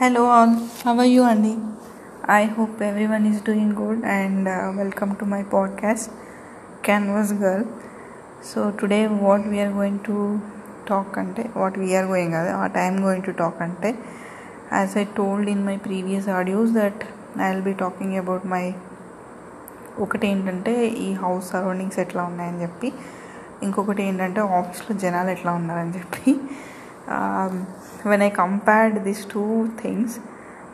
Hello all how you అండి I hope everyone is doing good and welcome to my podcast canvas girl so today what we are going to talk అంటే what we are going అదే ఆ time going to talk అంటే as I told in my previous audios that I will be talking about my ఒకటి ఏంటంటే ఈ house surroundings ఎట్లా ఉన్నాయని చెప్పి ఇంకొకటి ఏంటంటే ఆఫీస్లో జనాలు ఎట్లా ఉన్నారని చెప్పి when I compared this two things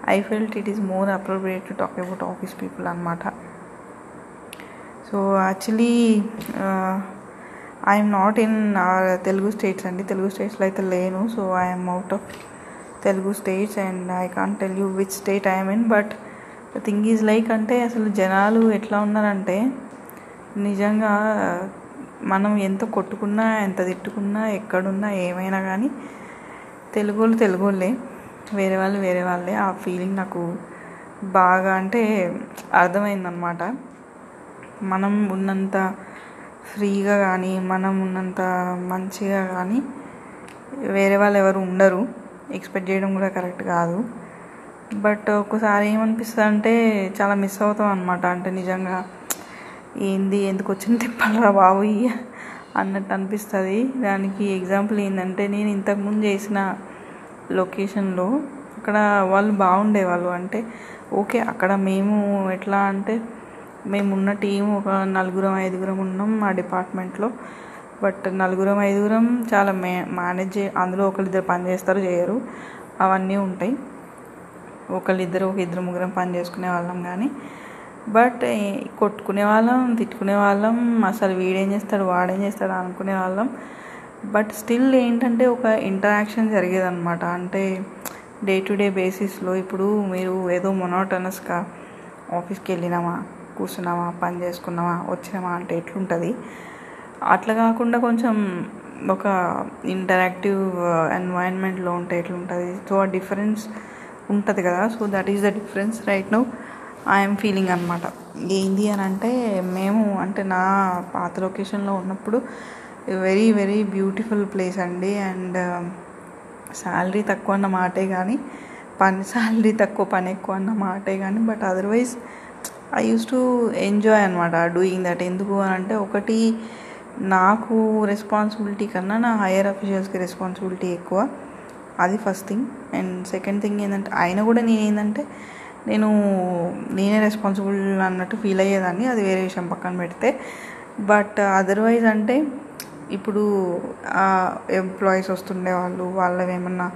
I felt it is more appropriate to talk about office people అనమాట so actually I'm not in Telugu states అండి. తెలుగు స్టేట్స్లో అయితే లేను. So I'm out of Telugu states and I can't tell you which state I'm in but thing is like అంటే అసలు జనాలు ఎట్లా ఉన్నారంటే నిజంగా మనం ఎంత కొట్టుకున్నా ఎంత తిట్టుకున్నా ఎక్కడున్నా ఏమైనా కానీ తెలుగు వాళ్ళు తెలుగు వాళ్ళే వేరే వాళ్ళు వేరే వాళ్ళే. ఆ ఫీలింగ్ నాకు బాగా అంటే అర్థమైందనమాట మనం ఉన్నంత ఫ్రీగా కానీ మనం ఉన్నంత మంచిగా కానీ వేరే వాళ్ళు ఎవరు ఉండరు. ఎక్స్పెక్ట్ చేయడం కూడా కరెక్ట్ కాదు. బట్ ఒక్కసారి ఏమనిపిస్తుంది అంటే చాలా మిస్ అవుతాం అనమాట అంటే నిజంగా ఏంది? ఎందుకు వచ్చింది తిప్పాలరా బాబు? అన్నట్టు అనిపిస్తుంది. దానికి ఎగ్జాంపుల్ ఏంటంటే నేను ఇంతకుముందు చేసిన లొకేషన్లో అక్కడ వాళ్ళు బాగుండేవాళ్ళు. అంటే ఓకే అక్కడ మేము ఎట్లా అంటే మేమున్న టీం ఒక నలుగురం ఐదుగురం ఉన్నాం మా డిపార్ట్మెంట్లో బట్ నలుగురం ఐదుగురం చాలా మే మేనేజ్ అందులో ఒకరిద్దరు పని చేస్తారు చేయరు. అవన్నీ ఉంటాయి. ఒకళ్ళిద్దరు ఒక ఇద్దరు ముగ్గురం పని చేసుకునే వాళ్ళం కానీ బట్ కొట్టుకునే వాళ్ళం తిట్టుకునే వాళ్ళం అసలు వీడేం చేస్తాడు వాడేం చేస్తాడు అనుకునే వాళ్ళం. బట్ స్టిల్ ఏంటంటే ఒక ఇంటరాక్షన్ జరిగేదన్నమాట. అంటే డే టు డే బేసిస్లో ఇప్పుడు మీరు ఏదో మొనోటనస్గా ఆఫీస్కి వెళ్ళినామా కూర్చున్నామా పని చేసుకున్నామా వచ్చినామా అంటే ఎట్లుంటుంది? అట్లా కాకుండా కొంచెం ఒక ఇంటరాక్టివ్ ఎన్వైరన్మెంట్లో ఉంటే ఎట్లుంటుంది? సో ఆ డిఫరెన్స్ ఉంటుంది కదా. So that is the difference right now I'm feeling అనమాట ఏంది అని అంటే మేము అంటే నా పాత లొకేషన్లో ఉన్నప్పుడు వెరీ వెరీ బ్యూటిఫుల్ ప్లేస్ అండి. అండ్ శాలరీ um, తక్కువ అన్న మాటే కానీ పని శాలరీ తక్కువ పని ఎక్కువ అన్న మాటే కానీ but otherwise I use to enjoy అనమాట డూయింగ్ దట్ ఎందుకు అని అంటే ఒకటి నాకు రెస్పాన్సిబిలిటీ కన్నా నా హైయర్ అఫీషియల్స్కి రెస్పాన్సిబిలిటీ ఎక్కువ. అది first thing and second thing ఏంటంటే ఆయన కూడా నేను ఏంటంటే నేను నేనే రెస్పాన్సిబుల్ అన్నట్టు ఫీల్ అయ్యేదాన్ని అది వేరే విషయం పక్కన పెడితే. బట్ అదర్వైజ్ అంటే ఇప్పుడు ఎంప్లాయీస్ వస్తుండే వాళ్ళు వాళ్ళవి ఏమన్నా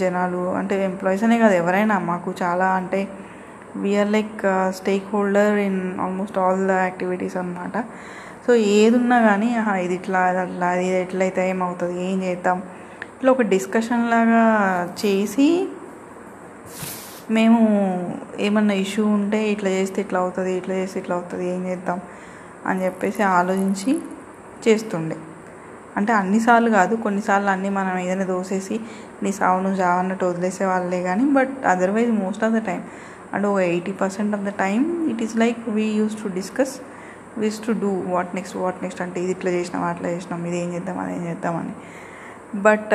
జనాలు అంటే ఎంప్లాయీస్ అనే కాదు ఎవరైనా మాకు చాలా అంటే we are like stakeholder in almost all the activities అనమాట సో ఏది ఉన్నా కానీ ఇది ఇట్లా అట్లా ఇది ఎట్లయితే ఏమవుతుంది ఏం చేద్దాం ఇట్లా ఒక డిస్కషన్ లాగా చేసి మేము ఏమన్నా ఇష్యూ ఉంటే ఇట్లా చేస్తే ఇట్లా అవుతుంది ఇట్లా చేస్తే ఇట్లా అవుతుంది ఏం చేద్దాం అని చెప్పేసి ఆలోచించి చేస్తుండే. అంటే అన్నిసార్లు కాదు కొన్నిసార్లు అన్నీ మనం ఏదైనా దోసేసి నీ సావును నువ్వు చావన్నట్టు వదిలేసే వాళ్ళే కానీ but otherwise most of the time అంటే ఒక eighty percent of the time it is like we use to discuss ways to do what next what next అంటే ఇది ఇట్లా చేసినాం అట్లా చేసినాం ఇది ఏం చేద్దాం అది ఏం చేద్దామని బట్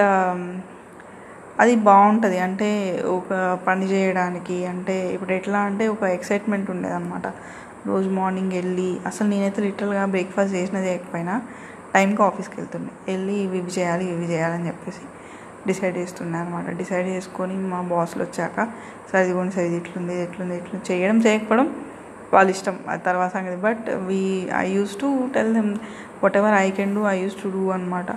అది బాగుంటుంది. అంటే ఒక పని చేయడానికి అంటే ఇప్పుడు ఎట్లా అంటే ఒక ఎక్సైట్మెంట్ ఉండేది అనమాట రోజు మార్నింగ్ వెళ్ళి అసలు నేనైతే లిటరల్గా బ్రేక్ఫాస్ట్ చేసినా చేయకపోయినా టైంకి ఆఫీస్కి వెళ్తుండే. వెళ్ళి ఇవి ఇవి చేయాలి ఇవి చేయాలని చెప్పేసి డిసైడ్ చేస్తుండే అనమాట డిసైడ్ చేసుకొని మా బాసులు వచ్చాక సరే ఇదిగోండి సరే ఇది ఇట్లుంది ఇట్లుంది ఇట్లా చేయడం చేయకపోవడం వాళ్ళ ఇష్టం. అది తర్వాత సంగతి. But we I use to tell them whatever I can do I use to do అనమాట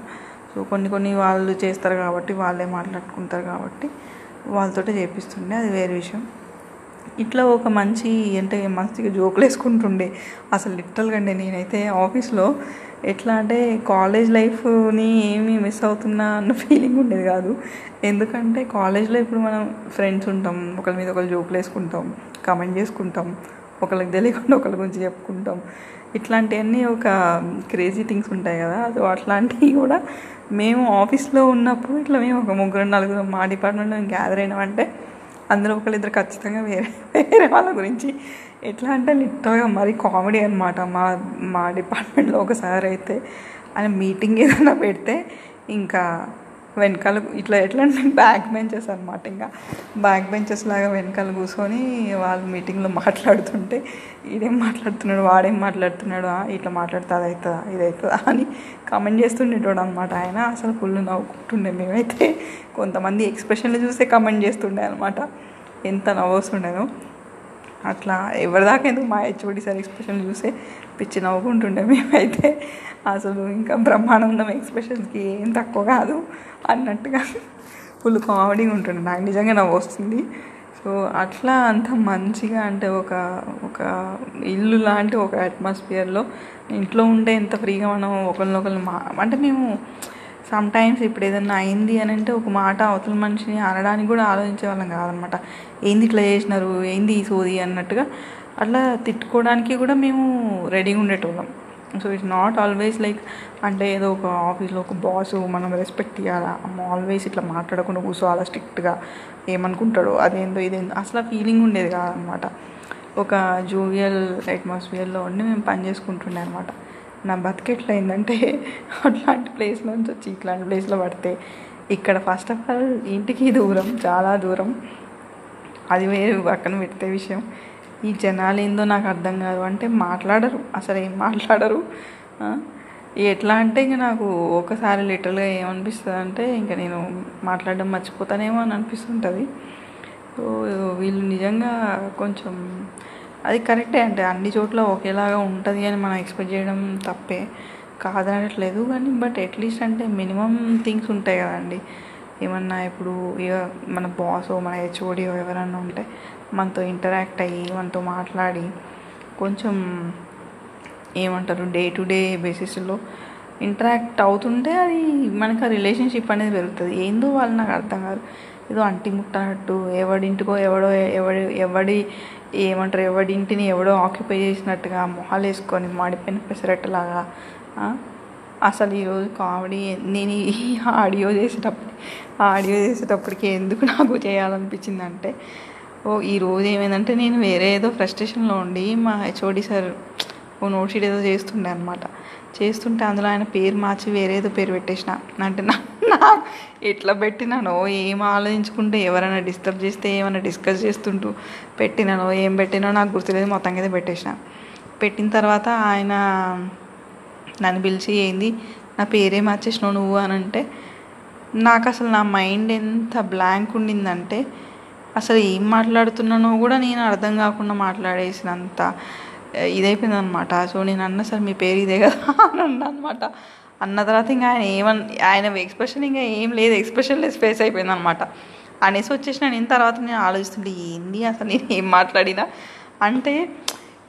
కొన్ని కొన్ని వాళ్ళు చేస్తారు కాబట్టి వాళ్ళే మాట్లాడుకుంటారు కాబట్టి వాళ్ళతోటే చేపిస్తుండే అది వేరే విషయం. ఇట్లా ఒక మంచి అంటే మంచిగా జోకులు వేసుకుంటుండే. అసలు లిటరల్గా అండి నేనైతే ఆఫీస్లో ఎట్లా అంటే కాలేజ్ లైఫ్ని ఏమి మిస్ అవుతున్నా అన్న ఫీలింగ్ ఉండేది కాదు. ఎందుకంటే కాలేజ్లో ఇప్పుడు మనం ఫ్రెండ్స్ ఉంటాం ఒకరి మీద ఒకరు జోకులు వేసుకుంటాం కమెంట్ చేసుకుంటాం ఒకరికి తెలియకుండా ఒకరి గురించి చెప్పుకుంటాం. ఇట్లాంటివన్నీ ఒక క్రేజీ థింగ్స్ ఉంటాయి కదా. సో అట్లాంటివి కూడా మేము ఆఫీస్లో ఉన్నప్పుడు ఇట్లా మేము ఒక ముగ్గురు నలుగురు మా డిపార్ట్మెంట్లో గ్యాదర్ అయినామంటే అందులో ఒకళ్ళిద్దరు ఖచ్చితంగా వేరే వేరే వాళ్ళ గురించి. ఎట్లా అంటే లిటరల్గా మరి కామెడీ అనమాట మా మా డిపార్ట్మెంట్లో ఒకసారి అయితే ఆయన మీటింగ్ ఏదైనా పెడితే ఇంకా వెనకాల ఇట్లా ఎట్లా అంటే బ్యాక్ బెంచెస్ అనమాట ఇంకా. బ్యాక్ బెంచెస్ లాగా వెనకాల కూర్చొని వాళ్ళు మీటింగ్లో మాట్లాడుతుంటే ఈడేం మాట్లాడుతున్నాడు? వాడేం మాట్లాడుతున్నాడు? ఇట్లా మాట్లాడితే అది అవుతుందా ఇది అవుతుందా అని కమెంట్ చేస్తుండేటోడు అనమాట ఆయన. అసలు ఫుల్ నవ్వుకుంటుండే మేమైతే. కొంతమంది ఎక్స్ప్రెషన్లు చూసే కమెంట్ చేస్తుండే అనమాట ఎంత నవ్వొస్తుండేనో. అట్లా ఎవరిదాకా ఎందుకు మా హెచ్ఓడి సార్ ఎక్స్ప్రెషన్ చూసే పిచ్చి నవ్వుకుంటుండే మేమైతే. అసలు ఇంకా బ్రహ్మానందం ఎక్స్ప్రెషన్స్కి ఏం తక్కువ కాదు అన్నట్టుగా ఫుల్ కామెడీగా ఉంటుండే. నాకు నిజంగా నవ్వు వస్తుంది. సో అట్లా అంత మంచిగా అంటే ఒక ఒక ఇల్లు లాంటి ఒక అట్మాస్ఫియర్లో ఇంట్లో ఉంటే ఎంత ఫ్రీగా మనం ఒకరినొకరు మా అంటే మేము సమ్ టైమ్స్ ఇప్పుడు ఏదన్నా అయింది అని అంటే ఒక మాట అవతల మనిషిని అనడానికి కూడా ఆలోచించే వాళ్ళం కాదనమాట. ఏంది ఇట్లా చేసినారు? ఏంది ఈ సోది అన్నట్టుగా. అట్లా తిట్టుకోవడానికి కూడా మేము రెడీగా ఉండేటోళ్ళం. So it's not always like అంటే ఏదో ఒక ఆఫీస్లో ఒక బాస్ మనం రెస్పెక్ట్ ఇవ్వాలా ఆల్వేస్ ఇట్లా మాట్లాడకుండా కూర్చోవాలా స్ట్రిక్ట్గా ఏమనుకుంటాడో అదేందో ఇదేందో. అసలు ఫీలింగ్ ఉండేది కాదనమాట. ఒక జూవియల్ అట్మాస్ఫియర్లో ఉండి మేము పని చేసుకుంటుండే అనమాట నా బతికి ఎట్లా అయిందంటే అట్లాంటి ప్లేస్లో నుంచి వచ్చి ఇట్లాంటి ప్లేస్లో పడితే ఇక్కడ ఫస్ట్ ఆఫ్ ఆల్ ఇంటికి దూరం చాలా దూరం. అది వేరు పక్కన పెడితే విషయం. ఈ జనాలు ఏందో నాకు అర్థం కాదు. అంటే మాట్లాడరు. అసలు ఏం మాట్లాడరు? ఎట్లా అంటే ఇంక నాకు ఒకసారి లిటర్గా ఏమనిపిస్తుంది అంటే ఇంకా నేను మాట్లాడడం మర్చిపోతానేమో అని అనిపిస్తుంటుంది. సో వీళ్ళు నిజంగా కొంచెం అది కరెక్టే అంటే అన్ని చోట్ల ఒకేలాగా ఉంటుంది అని మనం ఎక్స్పెక్ట్ చేయడం తప్పే. కాదనట్లేదు కానీ బట్ అట్లీస్ట్ అంటే మినిమం థింగ్స్ ఉంటాయి కదండి. ఏమన్నా ఇప్పుడు ఇక మన బాస్ మన హెచ్ఓడియో ఎవరన్నా ఉంటే మనతో ఇంటరాక్ట్ అయ్యి మనతో మాట్లాడి కొంచెం ఏమంటారు డే టు డే బేసిస్లో ఇంటరాక్ట్ అవుతుంటే అది మనకు ఆ రిలేషన్షిప్ అనేది పెరుగుతుంది. ఏందో వాళ్ళు నాకు అర్థం కాదు. ఏదో అంటి ముట్టనట్టు ఎవడింటికో ఎవడో ఎవడి ఎవడి ఏమంటారు ఎవడింటిని ఎవడో ఆక్యుపై చేసినట్టుగా మొహాలు వేసుకొని మాడిపోయిన పెసరట్టులాగా అసలు ఈరోజు కామెడీ నేను ఈ ఆడియో చేసేటప్పుడు ఆడియో చేసేటప్పటికి ఎందుకు నాకు చేయాలనిపించింది అంటే ఓ ఈరోజు ఏమైందంటే నేను వేరే ఏదో ఫ్రస్ట్రేషన్లో ఉండి మా హెచ్ఓడి సార్ ఓ నోట్ షీట్ ఏదో చేస్తుండే అనమాట చేస్తుంటే అందులో ఆయన పేరు మార్చి వేరే ఏదో పేరు పెట్టేసిన. అంటే నా నా ఎట్లా పెట్టినానో ఏం ఆలోచించుకుంటే ఎవరైనా డిస్టర్బ్ చేస్తే ఏమైనా డిస్కస్ చేస్తుంటూ పెట్టినానో ఏం పెట్టినో నాకు గుర్తులేదు మొత్తం అయితే పెట్టేసిన. పెట్టిన తర్వాత ఆయన నన్ను పిలిచి ఏంది? నా పేరే మార్చేసినావు నువ్వు? అని అంటే నాకు అసలు నా మైండ్ ఎంత బ్లాంక్ ఉండిందంటే అసలు ఏం మాట్లాడుతున్నానో కూడా నేను అర్థం కాకుండా మాట్లాడేసినంత ఇదైపోయింది అనమాట సో నేను అన్న సార్ మీ పేరు ఇదే కదా అని అన్నమాట. అన్న తర్వాత ఇంకా ఆయన ఏమన్ ఆయన ఎక్స్ప్రెషన్ ఇంకా ఏం లేదు. ఎక్స్ప్రెషన్ లెస్ ఫేస్ అయిపోయింది అనమాట అనేసి వచ్చేసిన నేను తర్వాత నేను ఆలోచిస్తుంటే ఏంది అసలు నేను ఏం మాట్లాడినా? అంటే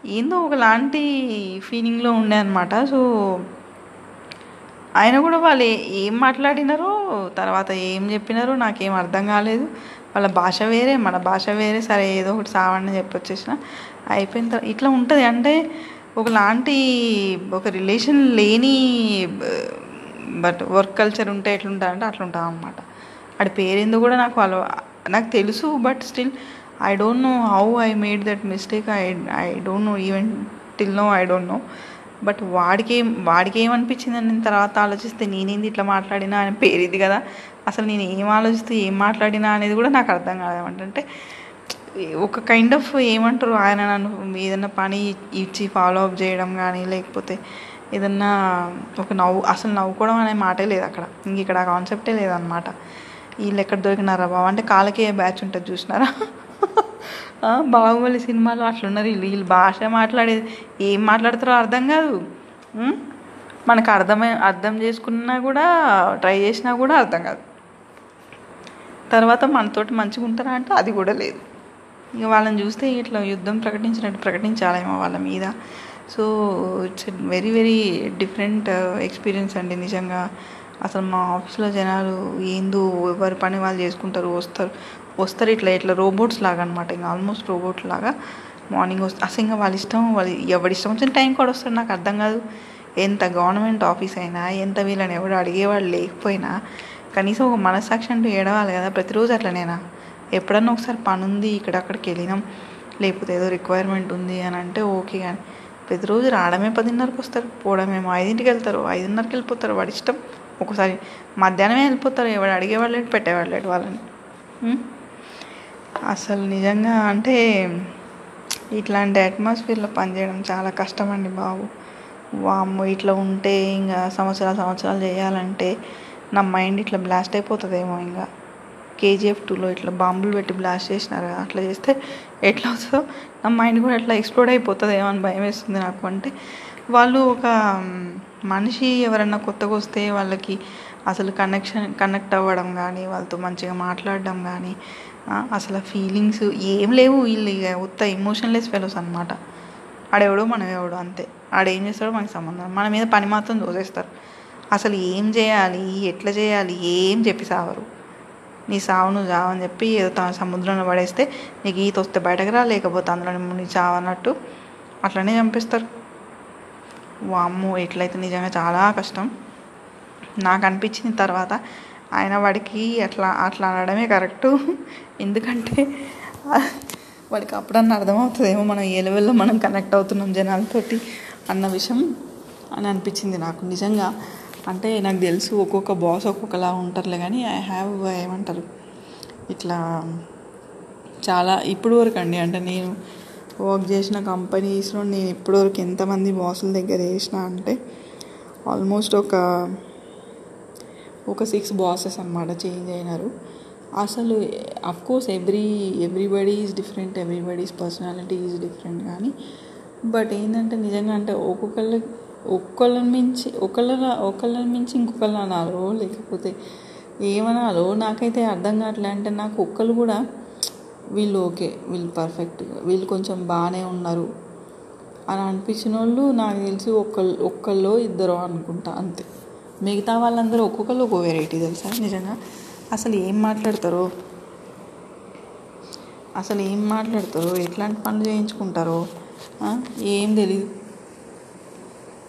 ఏందో ఒకలాంటి ఫీలింగ్లో ఉండే అనమాట. సో ఆయన కూడా వాళ్ళు ఏం మాట్లాడినారో తర్వాత ఏం చెప్పినారో నాకేం అర్థం కాలేదు. వాళ్ళ భాష వేరే మన భాష వేరే సరే ఏదో ఒకటి సావని చెప్పి వచ్చేసిన అయిపోయిన తర్వాత ఇట్లా ఉంటుంది. అంటే ఒకలాంటి ఒక రిలేషన్ లేని బట్ వర్క్ కల్చర్ ఉంటే ఎట్లుంటుంది అంటే అనమాట వాడి పేరేందో కూడా నాకు అలవా నాకు తెలుసు but still I don't know how I made that mistake. I I don't know even till now I don't know. But వాడికి ఏం వాడికి ఏమనిపించింది నేను తర్వాత ఆలోచిస్తే నేనేంది ఇట్లా మాట్లాడినా అని పేరు ఇది కదా. అసలు నేను ఏం ఆలోచిస్తూ ఏం మాట్లాడినా అనేది కూడా నాకు అర్థం కాదు అంటే ఒక కైండ్ ఆఫ్ ఏమంటారు? ఆయన నన్ను ఏదైనా పని ఇచ్చి ఫాలో అప్ చేయడం కానీ లేకపోతే ఏదన్నా ఒక నవ్వు అసలు నవ్వుకోవడం అనే మాటే లేదు అక్కడ. ఇంక ఇక్కడ ఆ కాన్సెప్టే లేదనమాట వీళ్ళు ఎక్కడ దొరికినారా బాబు? అంటే కాళ్ళకి ఏ బ్యాచ్ ఉంటుంది చూసినారా? బాహుబలి సినిమాలో అట్లున్నారు వీళ్ళు. వీళ్ళు భాష మాట్లాడేది ఏం మాట్లాడతారో అర్థం కాదు. మనకు అర్థమై అర్థం చేసుకున్నా కూడా ట్రై చేసినా కూడా అర్థం కాదు. తర్వాత మనతోటి మంచిగా ఉంటారా అంటే అది కూడా లేదు. ఇక వాళ్ళని చూస్తే ఇట్లా యుద్ధం ప్రకటించినట్టు ప్రకటించాలేమో వాళ్ళ మీద. So it's very very different experience అండి నిజంగా. అసలు మా ఆఫీస్లో జనాలు ఏందో ఎవరి పని వాళ్ళు చేసుకుంటారు వస్తారు వస్తారు ఇట్లా ఇట్లా రోబోట్స్ లాగా అనమాట ఇంకా ఆల్మోస్ట్ రోబోట్ లాగా మార్నింగ్ వస్తారు అసలు ఇంకా వాళ్ళ ఇష్టం వాళ్ళు ఎవరి ఇష్టం వచ్చిన టైం కూడా వస్తారు. నాకు అర్థం కాదు. ఎంత గవర్నమెంట్ ఆఫీస్ అయినా ఎంత వీళ్ళని ఎవడు అడిగేవాడు లేకపోయినా కనీసం ఒక మనస్సాక్షి అంటూ ఏడవాలి కదా ప్రతిరోజు అట్లనేనా? ఎప్పుడన్నా ఒకసారి పని ఉంది ఇక్కడ అక్కడికి వెళ్ళినాం లేకపోతే ఏదో రిక్వైర్మెంట్ ఉంది అని అంటే ఓకే కానీ ప్రతిరోజు రావడమే పదిన్నరకు వస్తారు పోవడమేమో ఐదింటికి వెళ్తారు ఐదున్నరకి వెళ్ళిపోతారు వాడి ఇష్టం. ఒకసారి మధ్యాహ్నమే వెళ్ళిపోతారు ఎవడు అడిగేవాళ్ళు లేడు పెట్టేవాళ్ళు లేడు వాళ్ళని. అసలు నిజంగా అంటే ఇట్లాంటి అట్మాస్ఫియర్లో పనిచేయడం చాలా కష్టం అండి బాబు. వామ్మో ఇట్లా ఉంటే ఇంకా సంవత్సరాలు సంవత్సరాలు చేయాలంటే నా మైండ్ ఇట్లా బ్లాస్ట్ అయిపోతుందేమో ఇంకా కేజీఎఫ్ టూలో ఇట్లా బాంబులు పెట్టి బ్లాస్ట్ చేసినారు? కదా అట్లా చేస్తే ఎట్లా వస్తుందో నా మైండ్ కూడా అట్లా ఎక్స్ప్లోడ్ అయిపోతుందేమో అని భయం వేస్తుంది నాకు అంటే. వాళ్ళు ఒక మనిషి ఎవరన్నా కొత్తగా వస్తే వాళ్ళకి అసలు కనెక్షన్ కనెక్ట్ అవ్వడం కానీ వాళ్ళతో మంచిగా మాట్లాడడం కానీ అసలు ఫీలింగ్స్ ఏం లేవు. వీళ్ళు ఇక ఉత్త ఎమోషన్లెస్ ఫెలోస్ అనమాట ఆడెవడో మనం ఎవడో అంతే. ఆడేం చేస్తాడో మనకి సంబంధం మన మీద పని మాత్రం దోసేస్తారు. అసలు ఏం చేయాలి? ఎట్లా చేయాలి? ఏం చెప్పి సావరు. నీ సావు నువ్వు చావు అని చెప్పి ఏదో తా- సముద్రంలో పడేస్తే నీకు ఈత వస్తే బయటకు రా లేకపోతే అందులో నీ చావు అన్నట్టు అట్లనే చంపిస్తారు. వామ్ము ఎట్లయితే నిజంగా చాలా కష్టం. నాకు అనిపించింది తర్వాత ఆయన వాడికి అట్లా అట్లా అనడమే కరెక్టు. ఎందుకంటే వాడికి అప్పుడన్నా అర్థమవుతుందేమో మనం ఏ లెవెల్లో మనం కనెక్ట్ అవుతున్నాం జనాలతోటి అన్న విషయం అని అనిపించింది నాకు. నిజంగా అంటే నాకు తెలుసు ఒక్కొక్క బాస్ ఒక్కొక్కలా ఉంటారులే కానీ ఐ హ్యావ్ ఏమంటారు? ఇట్లా చాలా ఇప్పుడు వరకు అండి అంటే నేను వర్క్ చేసిన కంపెనీస్లో నేను ఇప్పటివరకు ఎంతమంది బాసుల దగ్గర చేసిన అంటే ఆల్మోస్ట్ ఒక ఒక సిక్స్ బాసెస్ అనమాట చేంజ్ అయినారు. అసలు of course every everybody is different everybody's personality is different కానీ బట్ ఏంటంటే నిజంగా అంటే ఒక్కొక్కళ్ళు ఒక్కళ్ళని మించి ఒకళ్ళ ఒకళ్ళని మించి ఇంకొకళ్ళు అనాలో లేకపోతే ఏమనాలో నాకైతే అర్థం కావట్లే. అంటే నాకు ఒక్కళ్ళు కూడా వీళ్ళు ఓకే వీళ్ళు పర్ఫెక్ట్ వీళ్ళు కొంచెం బాగానే ఉన్నారు అని అనిపించిన వాళ్ళు నాకు తెలిసి ఒక్కళ్ళు ఒక్కళ్ళు ఇద్దరు అనుకుంటా అంతే. మిగతా వాళ్ళందరూ ఒక్కొక్కరు ఒక్కో వెరైటీ తెలుసా? నిజంగా? అసలు ఏం మాట్లాడతారో? అసలు ఏం మాట్లాడతారో? ఎట్లాంటి పనులు చేయించుకుంటారో? ఏం తెలీదు.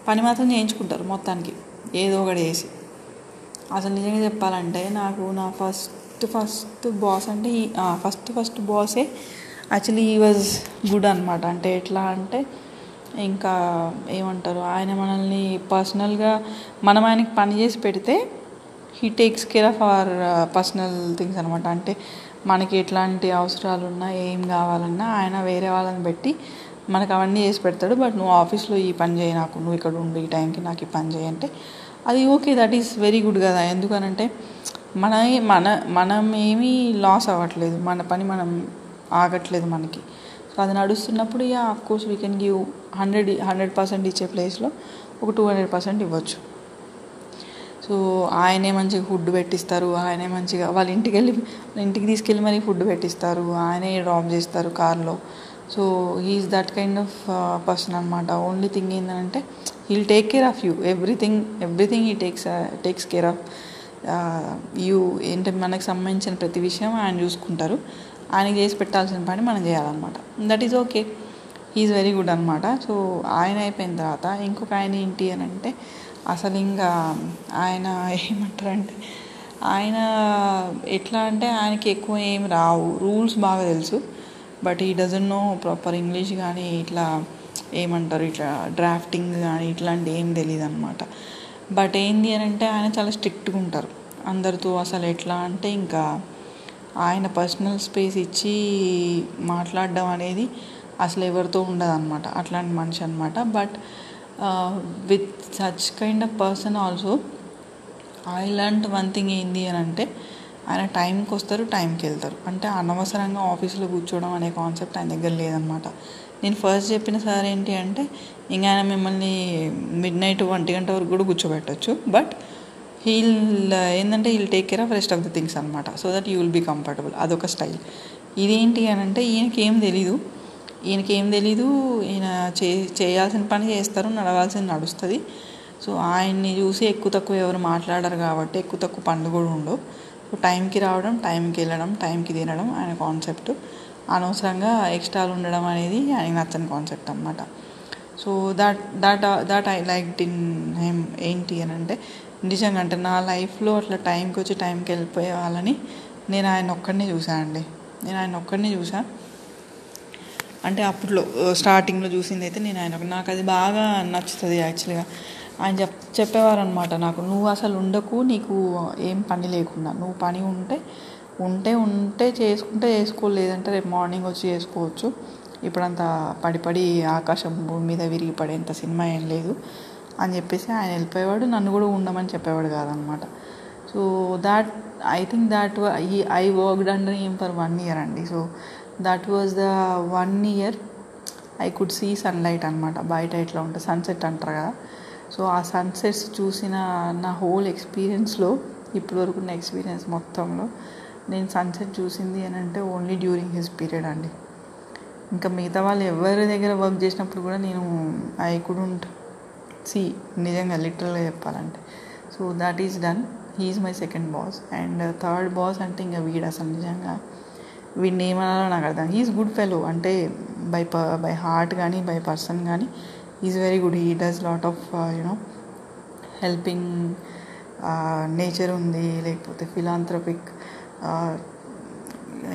పని మాత్రం చేయించుకుంటారు మొత్తానికి. ఏదో ఒకటి చేసి. అసలు నిజంగా చెప్పాలంటే నాకు నా ఫస్ట్ ఫస్ట్ బాస్ అంటే ఫస్ట్ ఫస్ట్ బాసే యాక్చువల్లీ ఈ వాజ్ గుడ్ అనమాట అంటే ఎట్లా అంటే ఇంకా ఏమంటారు ఆయన మనల్ని పర్సనల్గా మనం ఆయనకి పని చేసి పెడితే he takes care of our personal things అనమాట అంటే మనకి ఎట్లాంటి అవసరాలు ఉన్నా ఏం కావాలన్నా ఆయన వేరే వాళ్ళని పెట్టి మనకు అవన్నీ చేసి పెడతాడు బట్ నువ్వు ఆఫీస్లో ఈ పని చేయి నాకు నువ్వు ఇక్కడ ఉండి ఈ టైంకి నాకు ఈ పని చేయి అంటే అది okay that is very good కదా. ఎందుకనంటే మన మన మనం ఏమీ లాస్ అవ్వట్లేదు మన పని మనం ఆగట్లేదు మనకి. సో అది నడుస్తున్నప్పుడు yeah of course we can give hundred hundred percent ఇచ్చే ప్లేస్లో ఒక టూ హండ్రెడ్ పర్సెంట్ ఇవ్వచ్చు. సో ఆయనే మంచిగా ఫుడ్ పెట్టిస్తారు ఆయనే మంచిగా వాళ్ళ ఇంటికి వెళ్ళి ఇంటికి తీసుకెళ్ళి మరీ ఫుడ్ పెట్టిస్తారు ఆయనే డ్రాప్ చేస్తారు కార్లో so he's that kind of person అనమాట ఓన్లీ థింగ్ ఏంటంటే he'll take care of you everything everything he takes takes care of you ఏంటంటే మనకు సంబంధించిన ప్రతి విషయం ఆయన చూసుకుంటారు. ఆయనకి చేసి పెట్టాల్సిన పని మనం చేయాలన్నమాట. That is okay is very good అనమాట సో ఆయన అయిపోయిన తర్వాత ఇంకొక ఆయన ఏంటి అని అంటే అసలు ఇంకా ఆయన ఏమంటారంటే ఆయన ఎట్లా అంటే ఆయనకి ఎక్కువ ఏం రావు. రూల్స్ బాగా తెలుసు. But he doesn't know proper English కానీ ఇట్లా ఏమంటారు ఇట్లా డ్రాఫ్టింగ్ కానీ ఇట్లాంటి ఏం తెలియదు అనమాట బట్ ఏంది అని అంటే ఆయన చాలా స్ట్రిక్ట్గా ఉంటారు. అందరితో అసలు ఎట్లా అంటే ఇంకా ఆయన పర్సనల్ స్పేస్ ఇచ్చి మాట్లాడడం అనేది అసలు ఎవరితో ఉండదు అనమాట అట్లాంటి మనిషి అనమాట but with such kind of person also I learn one thing ఏంది అని అంటే ఆయన టైంకి వస్తారు టైంకి వెళ్తారు. అంటే అనవసరంగా ఆఫీస్లో కూర్చోవడం అనే కాన్సెప్ట్ ఆయన దగ్గర లేదనమాట. నేను ఫస్ట్ చెప్పిన సార్ ఏంటి అంటే ఇంకా ఆయన మిమ్మల్ని మిడ్ నైట్ ఒంటి గంట వరకు కూడా కూర్చోబెట్టచ్చు. బట్ హీల్ ఏంటంటే he'll take care of rest of the things అనమాట so that you will be comfortable. అదొక స్టైల్. ఇదేంటి అని అంటే ఈయనకి ఏం తెలీదు. ఈయనకి ఏం తెలీదు. ఈయన చే చేయాల్సిన పని చేస్తారు నడవాల్సింది నడుస్తుంది. సో ఆయన్ని చూసి ఎక్కువ తక్కువ ఎవరు మాట్లాడరు కాబట్టి ఎక్కువ తక్కువ పనులు కూడా ఉండవు. టైంకి రావడం టైంకి వెళ్ళడం టైంకి తినడం ఆయన కాన్సెప్ట్. అనవసరంగా ఎక్స్ట్రాలు ఉండడం అనేది ఆయనకి నచ్చని కాన్సెప్ట్ అనమాట so that that that I like in him ఏంటి అని అంటే నిజంగా అంటే నా లైఫ్లో అట్లా టైంకి వచ్చి టైంకి వెళ్ళిపోయే వాళ్ళని నేను ఆయన ఒక్కడినే చూసాను అండి. నేను ఆయన ఒక్కడినే చూసా. అంటే అప్పట్లో స్టార్టింగ్లో చూసింది అయితే నేను ఆయన నాకు అది బాగా నచ్చుతుంది యాక్చువల్గా ఆయన చెప్ చెప్పేవారు అనమాట నాకు నువ్వు అసలు ఉండకు నీకు ఏం పని లేకుండా నువ్వు పని ఉంటే ఉంటే ఉంటే చేసుకుంటే చేసుకోలేదంటే రేపు మార్నింగ్ వచ్చి చేసుకోవచ్చు. ఇప్పుడంతా పడిపడి ఆకాశం భూమి మీద విరిగి పడేంత సినిమా ఏం లేదు అని చెప్పేసి ఆయన వెళ్ళిపోయేవాడు. నన్ను కూడా ఉండమని చెప్పేవాడు కాదనమాట so that I think that ఈ ఐ వర్క్డ్ అండర్ ఏం ఫర్ వన్ ఇయర్ అండి. So that was the one year I could see sunlight అనమాట బయట ఎట్లా ఉంటుంది సన్సెట్ అంటారు కదా సో ఆ సన్సెట్స్ చూసిన నా హోల్ ఎక్స్పీరియన్స్లో ఇప్పటివరకు ఉన్న ఎక్స్పీరియన్స్ మొత్తంలో నేను సన్సెట్ చూసింది అని అంటే ఓన్లీ డ్యూరింగ్ హిస్ పీరియడ్ అండి. ఇంకా మిగతా వాళ్ళు ఎవరి దగ్గర వర్క్ చేసినప్పుడు కూడా నేను ఐ కుడెంట్ సి నిజంగా లిటరల్గా చెప్పాలంటే. So that is done he's my second boss and third boss అంటే ఇంకా వీడు అసలు నిజంగా వీడిని ఏమనాలో నాకు అర్థం. హీఈస్ గుడ్ ఫెలో అంటే బై ప బై హార్ట్ కానీ బై పర్సన్ కానీ is very good he does lot of you know helping nature ఉంది లేకపోతే ఫిలాంథ్రపిక్ uh,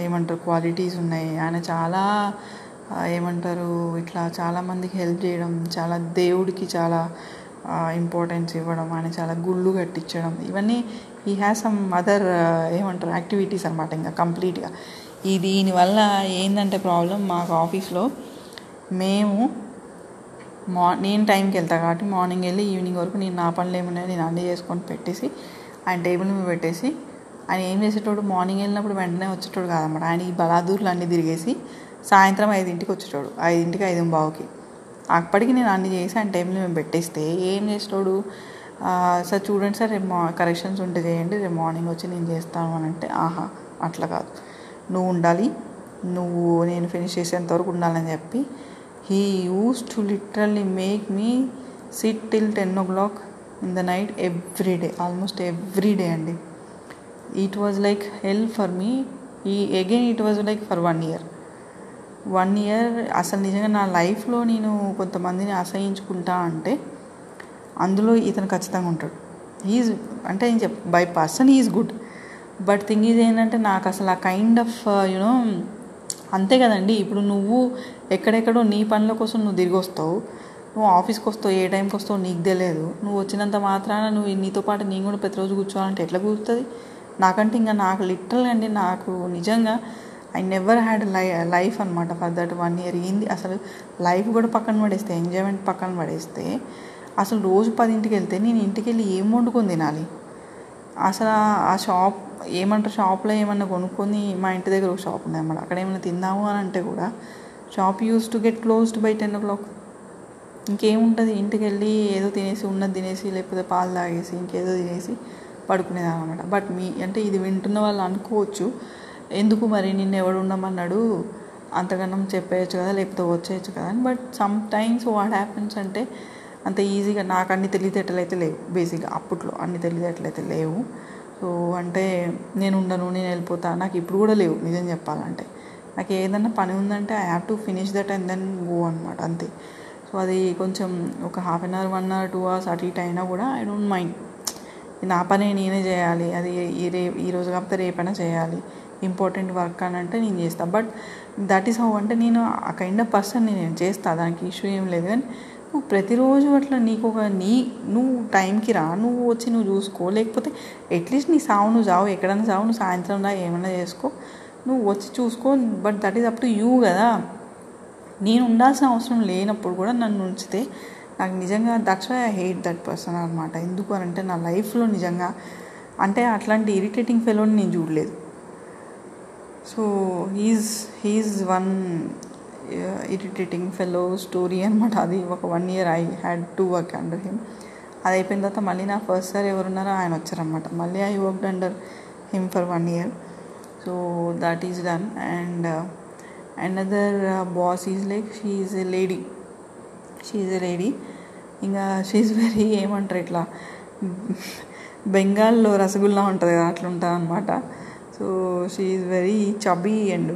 ఏమంటారు క్వాలిటీస్ ఉన్నాయి. ఆయన చాలా uh, ఏమంటారు ఇట్లా చాలామందికి హెల్ప్ చేయడం చాలా దేవుడికి చాలా uh, ఇంపార్టెన్స్ ఇవ్వడం ఆయన చాలా గుళ్ళు కట్టించడం ఇవన్నీ ఈ హ్యాస్ సమ్ అదర్ ఏమంటారు యాక్టివిటీస్ అనమాట ఇంకా కంప్లీట్గా ఈ దీనివల్ల ఏంటంటే ప్రాబ్లం మాకు ఆఫీస్లో మేము మా నేను టైంకి వెళ్తా కాబట్టి మార్నింగ్ వెళ్ళి ఈవినింగ్ వరకు నేను నా పనులు ఏమున్నాయో నేను అన్నీ చేసుకొని పెట్టేసి ఆయన టేబుల్ మీద పెట్టేసి ఆయన ఏం చేసేటోడు? మార్నింగ్ వెళ్ళినప్పుడు వెంటనే వచ్చేటోడు కాదన్నమాట. ఆయన ఈ బలాదూర్లు అన్నీ తిరిగేసి సాయంత్రం ఐదింటికి వచ్చేటోడు. ఐదింటికి ఐదు బావుకి. అప్పటికి నేను అన్ని చేసి ఆయన టైంలో మేము పెట్టేస్తే ఏం చేసేటోడు? సార్ చూడండి సార్ రేపు మా కరెక్షన్స్ ఉంటే చేయండి రేపు మార్నింగ్ వచ్చి నేను చేస్తాను అని అంటే ఆహా అట్లా కాదు. నువ్వు ఉండాలి. నువ్వు నేను ఫినిష్ చేసేంత వరకు ఉండాలని చెప్పి he use to literally make me sit till ten o'clock in the night every day almost every day అండి. It was like help for me ఈ again it was like for one year one year అసలు నిజంగా నా లైఫ్లో నేను కొంతమందిని అసహించుకుంటా అంటే అందులో ఇతను ఖచ్చితంగా ఉంటాడు. ఈజ్ అంటే నేను చెప్ by person is good but thing is ఏంటంటే నాకు అసలు ఆ కైండ్ ఆఫ్ యునో అంతే కదండి. ఇప్పుడు నువ్వు ఎక్కడెక్కడో నీ పనుల కోసం నువ్వు తిరిగి వస్తావు. నువ్వు ఆఫీస్కి వస్తావు ఏ టైంకి వస్తావు నీకు తెలియదు. నువ్వు వచ్చినంత మాత్రాన నువ్వు నీతో పాటు నేను కూడా ప్రతిరోజు కూర్చోవాలంటే ఎట్లా కూర్చుతుంది నాకంటే ఇంకా నాకు లిటరల్ అండి నాకు నిజంగా I never had lie life అనమాట ఫర్ దట్ వన్ ఇయర్ ఏంది అసలు లైఫ్ కూడా పక్కన పడేస్తే ఎంజాయ్మెంట్ పక్కన పడేస్తే అసలు రోజు పదింటికి వెళ్తే నేను ఇంటికి వెళ్ళి ఏం వండుకొని తినాలి? అసలు ఆ షాప్ ఏమంటారు షాప్లో ఏమన్నా కొనుక్కొని మా ఇంటి దగ్గర ఒక షాప్ ఉంది అన్నమాట అక్కడ ఏమైనా తిందాము అని అంటే కూడా shop use to get closed by ten o'clock ఇంకేముంటుంది ఇంటికి వెళ్ళి ఏదో తినేసి ఉన్నది తినేసి లేకపోతే పాలు తాగేసి ఇంకేదో తినేసి పడుకునేదాం అనమాట బట్ మీ అంటే ఇది వింటున్న వాళ్ళు అనుకోవచ్చు. ఎందుకు మరి నిన్ను ఎవడు ఉండమన్నాడు? అంతగానం చెప్పేయచ్చు కదా లేకపోతే వచ్చేయచ్చు కదా అని. But some times what happens అంటే అంత ఈజీగా నాకు అన్ని తెలివితేటలు అయితే లేవు. బేసిక్గా అప్పట్లో అన్ని తెలివితేటలు అయితే లేవు. సో అంటే నేను ఉండను నేను వెళ్ళిపోతా నాకు ఇప్పుడు కూడా లేవు. నిజం చెప్పాలంటే. నాకు ఏదన్నా పని ఉందంటే I have to finish that and then go అనమాట అంతే. సో అది కొంచెం ఒక half an hour one hour two hours అటు ఇటు అయినా కూడా ఐ డోంట్ మైండ్ నా పని నేనే చేయాలి అది ఈ రే ఈ రోజు కాకపోతే రేపైనా చేయాలి. ఇంపార్టెంట్ వర్క్ అని అంటే నేను చేస్తాను బట్ దట్ ఈస్ హౌ అంటే నేను ఆ కైండ్ ఆఫ్ పర్సన్ నేను చేస్తాను దానికి ఇష్యూ ఏం లేదు. కానీ నువ్వు ప్రతిరోజు అట్లా నీకు ఒక నీ నువ్వు టైంకి రా నువ్వు వచ్చి నువ్వు చూసుకో. లేకపోతే అట్లీస్ట్ నీ సావు నువ్వు చావు ఎక్కడైనా చావు నువ్వు సాయంత్రం రా ఏమైనా చేసుకో. నువ్వు వచ్చి చూసుకో but that is up to you కదా. నేను ఉండాల్సిన అవసరం లేనప్పుడు కూడా నన్ను ఉంచితే నాకు నిజంగా that's why I hate that person అనమాట ఎందుకు అని అంటే నా లైఫ్లో నిజంగా అంటే అట్లాంటి ఇరిటేటింగ్ ఫెలోని నేను చూడలేదు. So he's he's one irritating fellow story అనమాట అది ఒక one year I had to work under him అది అయిపోయిన తర్వాత మళ్ళీ నా ఫస్ట్ సార్ ఎవరున్నారో ఆయన వచ్చారనమాట మళ్ళీ I worked under him for one year so that is done and another boss is like she is a lady she is a lady ఇంకా షీఈ్ వెరీ ఏమంటారు ఇట్లా? బెంగాల్లో రసగుల్లా ఉంటుంది కదా అట్లా ఉంటుంది అనమాట so she is very chubby and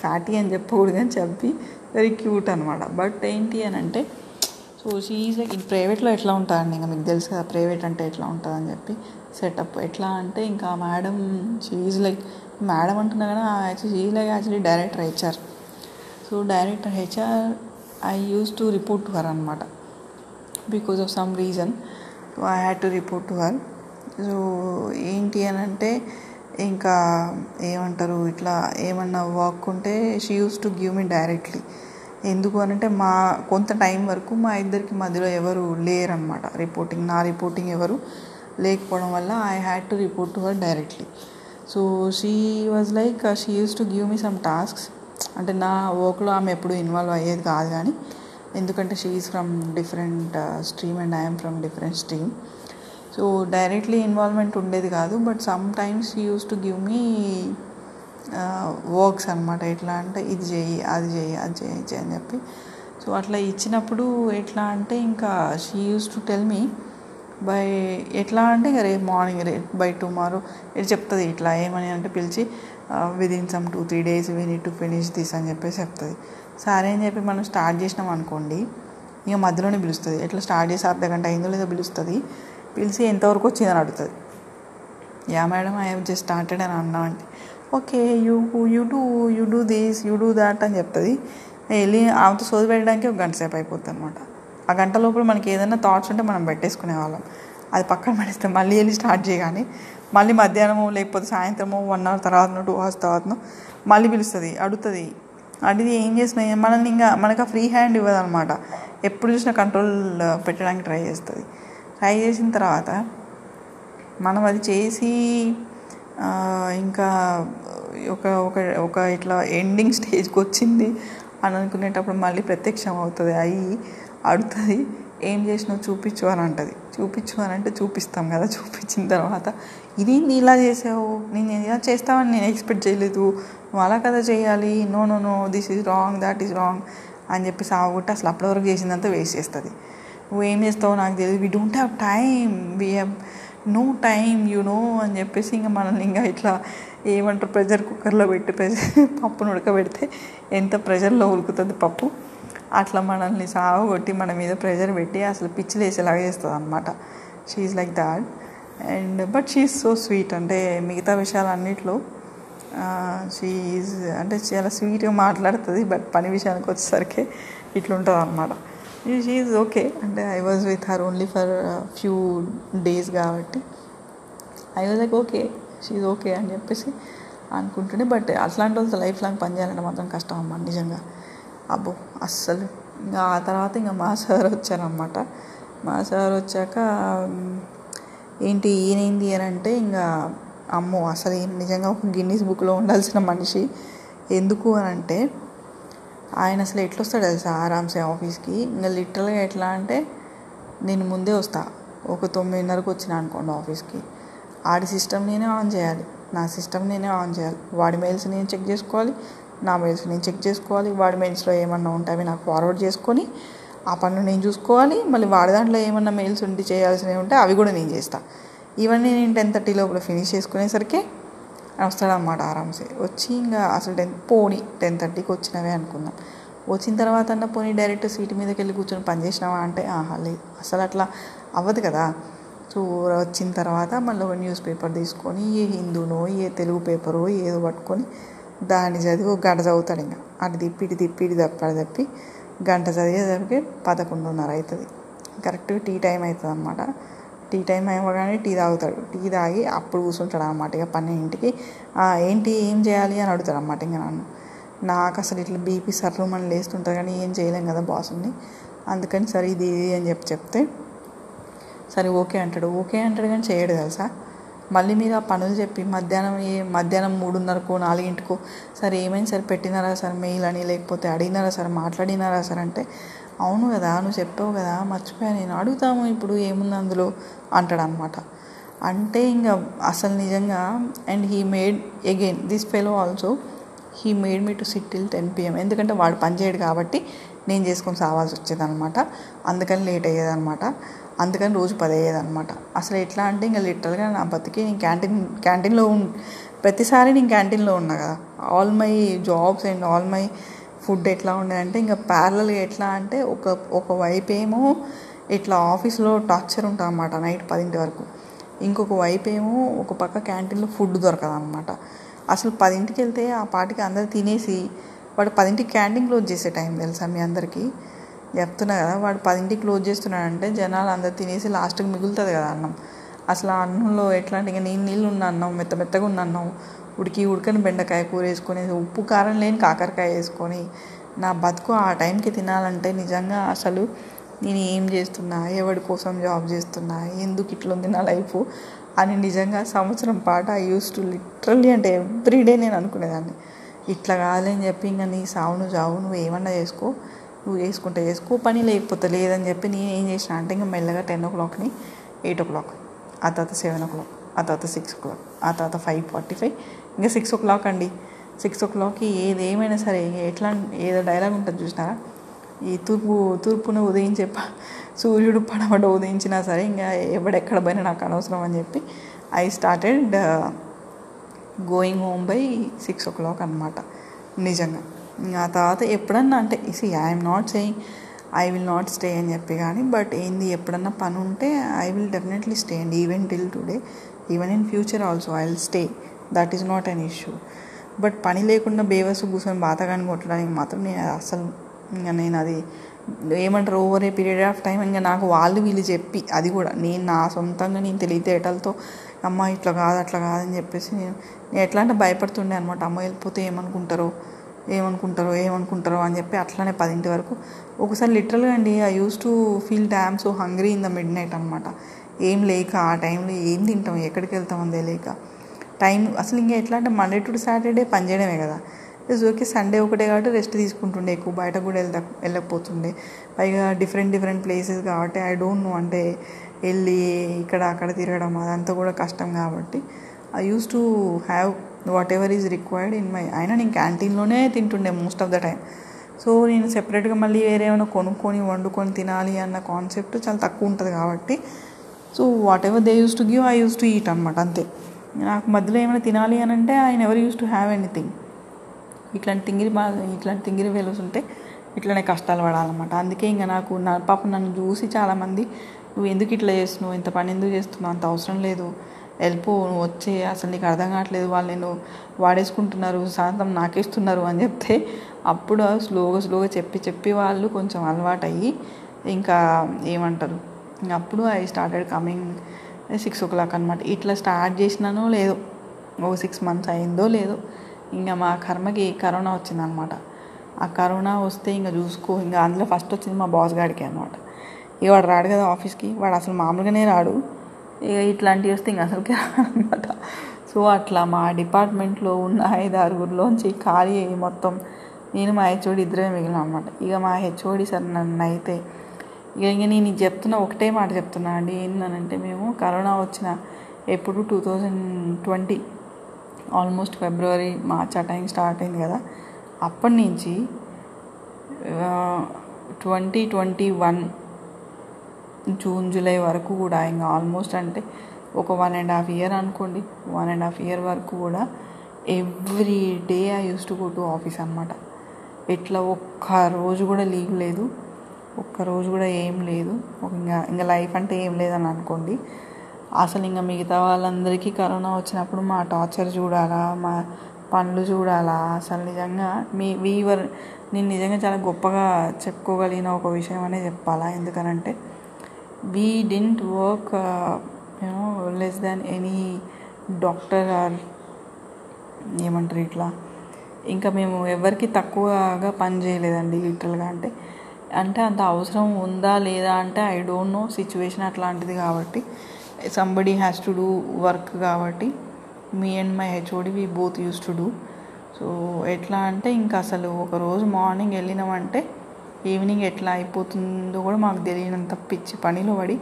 fatty అని చెప్పకూడదు కానీ చబ్బీ వెరీ క్యూట్ అనమాట బట్ ఏంటి అని అంటే సో షీ ఈజ్ లైక్ ప్రైవేట్లో ఎట్లా ఉంటుందండి? ఇంకా మీకు తెలుసు కదా ప్రైవేట్ అంటే ఎట్లా ఉంటుందని చెప్పి సెటప్ ఎట్లా అంటే ఇంకా madam she is like madam అంటున్నా కదా actually she like actually director HR. So director HR I use to report to her అనమాట because of some reason so I had to report to her. So ఏంటి అని అంటే ఇంకా ఏమంటారు ఇట్లా ఏమన్నా వర్క్ ఉంటే she use to give me directly. ఎందుకు అని అంటే మా కొంత టైం వరకు మా ఇద్దరికి మధ్యలో ఎవరు లేరనమాట రిపోర్టింగ్ నా రిపోర్టింగ్ ఎవరు లేకపోవడం వల్ల I had to report to her directly. So she was like she use to give me some tasks అంటే నా వర్క్లో ఆమె ఎప్పుడు ఇన్వాల్వ్ అయ్యేది కాదు కానీ ఎందుకంటే she is from different stream and I'm from different stream so directly involvement ఉండేది కాదు but sometimes she use to give me works అనమాట ఎట్లా అంటే ఇది చేయి అది చేయి అది చేయి చేయి అని చెప్పి. సో అట్లా ఇచ్చినప్పుడు ఎట్లా అంటే ఇంకా she use to tell me by ఎట్లా అంటే ఇక రేపు మార్నింగ్ రేపు బై టుమారో ఇటు చెప్తుంది ఇట్లా ఏమని అంటే పిలిచి within some two three days we need to finish this అని చెప్పేసి చెప్తుంది. సరే అని చెప్పి మనం స్టార్ట్ చేసినాం అనుకోండి ఇక మధ్యలోనే పిలుస్తుంది. ఎట్లా స్టార్ట్ చేసి అర్ధ గంట అయిందో లేదో పిలుస్తుంది. పిలిచి ఎంతవరకు వచ్చిందని అడుగుతుంది. Yeah madam I have just started అని అన్నా అంటే okay you you do you do this you do that అని చెప్తుంది. వెళ్ళి ఆమెతో సోది పెట్టడానికి ఒక గంట సేపు అయిపోతుంది అనమాట ఆ గంట లోపల మనకి ఏదైనా థాట్స్ ఉంటే మనం పెట్టేసుకునే వాళ్ళం. అది పక్కన పడిస్తే మళ్ళీ వెళ్ళి స్టార్ట్ చేయగానే మళ్ళీ మధ్యాహ్నము లేకపోతే సాయంత్రము వన్ అవర్ తర్వాతనో టూ అవర్స్ తర్వాతనో మళ్ళీ పిలుస్తుంది అడుగుతుంది. అడిగి ఏం చేసినా మనల్ని ఇంకా మనకు ఆ ఫ్రీ హ్యాండ్ ఇవ్వదనమాట ఎప్పుడు చూసినా కంట్రోల్ పెట్టడానికి ట్రై చేస్తుంది. ట్రై చేసిన తర్వాత మనం అది చేసి ఇంకా ఒక ఒక ఒక ఇట్లా ఎండింగ్ స్టేజ్కి వచ్చింది అని అనుకునేటప్పుడు మళ్ళీ ప్రత్యక్షం అవుతుంది. అయ్యి అడుగుతుంది ఏం చేసినావు? చూపించు అని అంటుంది. చూపించు అని అంటే చూపిస్తాం కదా. చూపించిన తర్వాత ఇది ఇలా చేసావు? నేను ఇలా చేస్తావని నేను ఎక్స్పెక్ట్ చేయలేదు. నువ్వు అలా కదా చేయాలి. No no no this is wrong that is wrong అని చెప్పి సాగుకుంటే అసలు అప్పటి వరకు చేసిందంతా వేస్ట్ చేస్తుంది. నువ్వు ఏం చేస్తావు నాకు తెలియదు. We don't have time we have no time you know అని చెప్పేసి ఇంకా మనల్ని ఇంకా ఇట్లా ఏమంటారు? ప్రెషర్ కుక్కర్లో పెట్టి ప్రెషర్ పప్పును ఉడకబెడితే ఎంత ప్రెషర్లో ఉడుకుతుంది పప్పు? అట్లా మనల్ని సాగు కొట్టి మన మీద ప్రెషర్ పెట్టి అసలు పిచ్చిలు వేసేలాగా చేస్తుంది అనమాట she's like that and but she's so sweet అంటే మిగతా విషయాలన్నిట్లో షీఈ్ అంటే చాలా స్వీట్గా మాట్లాడుతుంది బట్ పని విషయానికి వచ్చేసరికి ఇట్లుంటుంది అనమాట షీఈ్ ఓకే అంటే I was with her only for few days కాబట్టి I was like okay she's okay అని చెప్పేసి అనుకుంటుండే. బట్ అట్లాంటి వాళ్ళతో లైఫ్ లాంగ్ పనిచేయాలంటే మాత్రం కష్టం అమ్మ నిజంగా. అబ్బో అస్సలు. ఇంకా ఆ తర్వాత ఇంకా మా సార్ వచ్చారనమాట మా సార్ వచ్చాక ఏంటి ఈయనేంది అని అంటే ఇంకా అమ్మో అసలు నిజంగా ఒక గిన్నీస్ బుక్లో ఉండాల్సిన మనిషి ఎందుకు అని అంటే ఆయన అసలు ఎట్లా వస్తాడు తెలుసా ఆరామ్సే ఆఫీస్కి? ఇంకా లిటరల్గా ఎట్లా అంటే నేను ముందే వస్తా. ఒక తొమ్మిదిన్నరకు వచ్చిన అనుకోండి ఆఫీస్కి. ఆడి సిస్టమ్ నేనే ఆన్ చేయాలి. నా సిస్టమ్ నేనే ఆన్ చేయాలి. వాడి మెయిల్స్ నేను చెక్ చేసుకోవాలి. నా మెయిల్స్ నేను చెక్ చేసుకోవాలి. వాడి మెయిల్స్లో ఏమన్నా ఉంటే అవి నాకు ఫార్వర్డ్ చేసుకొని ఆ పనులు నేను చూసుకోవాలి. మళ్ళీ వాడి దాంట్లో ఏమన్నా మెయిల్స్ ఉండి చేయాల్సినవి ఉంటే అవి కూడా నేను చేస్తాను ఇవన్నీ నేను టెన్ థర్టీ లోపల ఫినిష్ చేసుకునేసరికి వస్తాడనమాట ఆరామ్సే వచ్చి ఇంకా అసలు టెన్ పోనీ టెన్ థర్టీకి వచ్చినవే అనుకుందాం. వచ్చిన తర్వాత అన్న పోనీ డైరెక్ట్ సీట్ మీదకి వెళ్ళి కూర్చొని పని చేసినావా అంటే ఆహా లేదు. అసలు అట్లా అవ్వదు కదా. సో వచ్చిన తర్వాత మళ్ళీ ఒక న్యూస్ పేపర్ తీసుకొని ఏ హిందూనో ఏ తెలుగు పేపరో ఏదో పట్టుకొని దాన్ని చదివి ఒక గంట చదువుతాడు ఇంకా. అటు తిప్పి ఇటు తిప్పి ఇటు తప్పాడు తప్పి గంట చదివేసరికి పదకొండున్నర అవుతుంది. కరెక్ట్గా టీ టైం అవుతుంది అనమాట టీ టైం అవ్వగానే టీ తాగుతాడు. టీ తాగి అప్పుడు కూర్చుంటాడు అనమాట ఇక పన్నెండింటికి ఏంటి ఏం చేయాలి? అని అడుగుతాడు అనమాట ఇంకా నన్ను. నాకు అసలు ఇట్లా బీపీ సర్రు మనం లేస్తుంటుంది కానీ ఏం చేయలేం కదా బాసుని. అందుకని సరే ఇది ఇది అని చెప్పి చెప్తే సరే ఓకే అంటాడు. ఓకే అంటాడు కానీ చేయడు తెలుసా? మళ్ళీ మీరు ఆ పనులు చెప్పి మధ్యాహ్నం ఏ మధ్యాహ్నం మూడున్నరకో నాలుగింటికో సరే ఏమైంది సరే? పెట్టినారా సార్ మెయిల్ అని లేకపోతే అడిగినారా సార్? మాట్లాడినారా సార్? అంటే అవును కదా నువ్వు చెప్పావు కదా మర్చిపోయా నేను అడుగుతాము ఇప్పుడు ఏముంది అందులో? అంటాడు అనమాట అంటే ఇంకా అసలు నిజంగా and he made again this fellow also he made me to sit till ten PM. ఎందుకంటే వాడు పనిచేయడు కాబట్టి నేను చేసుకొని సావాల్సి వచ్చేది అనమాట అందుకని లేట్ అయ్యేదనమాట అందుకని రోజు పది అయ్యేదఅనమాట అసలు ఎట్లా అంటే ఇంకా లిటరల్గా నా బతికి నేను క్యాంటీన్ క్యాంటీన్లో ప్రతిసారి నేను క్యాంటీన్లో ఉన్నా కదా. All my jobs and all my food ఎట్లా ఉండేదంటే ఇంకా ప్యారలల్గా ఎట్లా అంటే ఒక ఒకవైపు ఏమో ఇట్లా ఆఫీస్లో టార్చర్ ఉంటుంది అనమాట నైట్ పదింటి వరకు. ఇంకొక వైపు ఏమో ఒక పక్క క్యాంటీన్లో ఫుడ్ దొరకదు అనమాట అసలు పదింటికి వెళ్తే ఆ పాటికి అందరు తినేసి వాడు పదింటికి క్యాంటీన్ క్లోజ్ చేసే టైం తెలుసా మీ అందరికీ? చెప్తున్నా కదా వాడు పదింటికి క్లోజ్ చేస్తున్నాడంటే జనాలు అందరు తినేసి లాస్ట్కి మిగులుతుంది కదా అన్నం. అసలు ఆ అన్నంలో ఎట్లాంటి ఇంకా నీళ్ళు నీళ్ళు ఉన్న అన్నం మెత్త మెత్తగా ఉన్న అన్నం ఉడికి ఉడకని బెండకాయ కూర వేసుకొని ఉప్పు కారం లేని కాకరకాయ వేసుకొని నా బతుకు ఆ టైంకి తినాలంటే నిజంగా అసలు నేను ఏం చేస్తున్నా ఎవరి కోసం జాబ్ చేస్తున్నా ఎందుకు ఇట్లా ఉంది నా లైఫ్ అని నిజంగా సంవత్సరం పాటు ఐ యూస్ టు లిటరల్లీ అంటే ఎవ్రీడే నేను అనుకునేదాన్ని. ఇట్లా కాదని చెప్పి ఇంకా నీ సావు నువ్వు చావు నువ్వు ఏమన్నా చేసుకో. నువ్వు చేసుకుంటే చేసుకో పని లేకపోతే లేదని చెప్పి నేను ఏం చేసిన అంటే ఇంకా మెల్లగా టెన్ ఓ క్లాక్ని ఎయిట్ ఓ క్లాక్ ఆ తర్వాత సెవెన్ ఓ క్లాక్ ఆ తర్వాత సిక్స్ ఓ క్లాక్ ఆ తర్వాత ఫైవ్ ఫార్టీ ఫైవ్ ఇంకా సిక్స్ ఓ క్లాక్ అండి. సిక్స్ ఓ క్లాక్కి ఏది ఏమైనా సరే ఎట్లా ఏదో డైలాగ్ ఉంటుంది చూసినారా? ఈ తూర్పు తూర్పున ఉదయించే సూర్యుడు పడమట ఉదయించినా సరే ఇంకా ఎవడెక్కడ పోయినా నాకు అనవసరం అని చెప్పి I started going home by six o'clock అనమాట నిజంగా. ఆ తర్వాత ఎప్పుడన్నా అంటే see I'm not saying I will not stay అని చెప్పి కానీ బట్ ఏంది ఎప్పుడన్నా పని ఉంటే I will definitely stay and. Even till today even in future also I will stay that is not an issue but పని లేకుండా బేవస్ కూర్చొని బాతగాని కొట్టడానికి మాత్రం నేను అసలు ఇంకా నేను అది ఏమంటారు over a period of time ఇంకా నాకు వాళ్ళు వీళ్ళు చెప్పి అది కూడా నేను నా సొంతంగా నేను తెలివితేటలతో అమ్మ ఇట్లా కాదు అట్లా కాదని చెప్పేసి నేను నేను ఎట్లా అంటే భయపడుతుండే అనమాట అమ్మ వెళ్ళిపోతే ఏమనుకుంటారో? ఏమనుకుంటారో ఏమనుకుంటారో అని చెప్పి అట్లానే పదింటి వరకు. ఒకసారి లిటరల్గా అండి I use to feel damn so hungry in the midnight అనమాట ఏం లేక ఆ టైంలో ఏం తింటాం ఎక్కడికి వెళ్తాం తెలియక టైం అసలు ఇంకా ఎట్లా అంటే మండే టు సాటర్డే పని చేయడమే కదా. ఓకే సండే ఒకటే కాబట్టి రెస్ట్ తీసుకుంటుండే ఎక్కువ బయట కూడా వెళ్తా వెళ్ళకపోతుండే. పైగా డిఫరెంట్ డిఫరెంట్ ప్లేసెస్ కాబట్టి ఐ డోంట్ నో అంటే వెళ్ళి ఇక్కడ అక్కడ తిరగడం అదంతా కూడా కష్టం కాబట్టి. I use to have whatever is required in my అయినా నేను క్యాంటీన్లోనే తింటుండే most of the time so నేను సెపరేట్గా మళ్ళీ వేరే ఏమైనా కొనుక్కొని వండుకొని తినాలి అన్న కాన్సెప్ట్ చాలా తక్కువ ఉంటుంది కాబట్టి so whatever they use to give I use to eat అనమాట అంతే. నాకు మధ్యలో ఏమైనా తినాలి అని అంటే I never use to have anything ఇట్లాంటి తింగిరి బాగా ఇట్లాంటి తింగిరి వేలుస్ ఉంటే ఇట్లనే కష్టాలు పడాలన్నమాట. అందుకే ఇంకా నాకు నా పాప నన్ను చూసి చాలామంది నువ్వు ఎందుకు ఇట్లా చేస్తున్నావు? ఇంత పని ఎందుకు చేస్తున్నావు? అంత అవసరం లేదు. వెళ్ళిపో నువ్వు వచ్చే అసలు నీకు అర్థం కావట్లేదు వాళ్ళు నేను వాడేసుకుంటున్నారు శాంతం నాకేస్తున్నారు అని చెప్తే అప్పుడు స్లోగా స్లోగా చెప్పి చెప్పి వాళ్ళు కొంచెం అలవాటు అయ్యి ఇంకా ఏమంటారు అప్పుడు I started coming six o'clock అనమాట ఇట్లా స్టార్ట్ చేసినానో లేదో ఓ సిక్స్ మంత్స్ అయిందో లేదో ఇంకా మా కర్మకి కరోనా వచ్చిందనమాట ఆ కరోనా వస్తే ఇంకా చూసుకో ఇంకా అందులో ఫస్ట్ వచ్చింది మా బాస్ గాడికి అనమాట ఇక వాడు రాడు కదా ఆఫీస్కి వాడు అసలు మామూలుగానే రాడు. ఇక ఇట్లాంటివి వస్తే ఇంకా అసలుకి అనమాట సో అట్లా మా డిపార్ట్మెంట్లో ఉన్న ఐదు ఆరుగురిలోంచి ఖాళీ అయ్యి మొత్తం నేను మా హెచ్ఓడి ఇద్దరే మిగిలిన అనమాట ఇక మా హెచ్ఓడి సార్ నన్ను అయితే ఇక ఇంక నేను చెప్తున్న చెప్తున్నా ఒకటే మాట చెప్తున్నా అండి. ఏంటనంటే మేము కరోనా వచ్చిన ఎప్పుడు two thousand twenty almost February March ఆ టైం స్టార్ట్ అయింది కదా. అప్పటి నుంచి twenty twenty one June July వరకు కూడా ఇంకా ఆల్మోస్ట్ అంటే ఒక వన్ అండ్ హాఫ్ ఇయర్ అనుకోండి. వన్ అండ్ హాఫ్ ఇయర్ వరకు కూడా every day I use to go to office అనమాట ఇట్లా ఒక్క రోజు కూడా లీవ్ లేదు. ఒక్క రోజు కూడా ఏం లేదు. ఇంకా ఇంకా లైఫ్ అంటే ఏం లేదని అనుకోండి. అసలు ఇంకా మిగతా వాళ్ళందరికీ కరోనా వచ్చినప్పుడు మా టార్చర్ చూడాలా మా పనులు చూడాలా? అసలు నిజంగా మీ వీవర్ నేను నిజంగా చాలా గొప్పగా చెప్పుకోగలిగిన ఒక విషయం అనే చెప్పాలా? ఎందుకనంటే we didn't work you know less than any doctor or ఏమంటారు ఇట్లా. ఇంకా మేము ఎవరికి తక్కువగా పని చేయలేదండి లిటరల్గా అంటే. అంటే అంత అవసరం ఉందా లేదా అంటే ఐ డోంట్ నో సిచ్యువేషన్ అట్లాంటిది కాబట్టి. Somebody has to do work కాబట్టి me and my HOD we both use to do so ఎట్లా అంటే ఇంకా అసలు ఒకరోజు మార్నింగ్ వెళ్ళినామంటే ఈవినింగ్ ఎట్లా అయిపోతుందో కూడా మాకు తెలియనంత పిచ్చి పనిలో పడి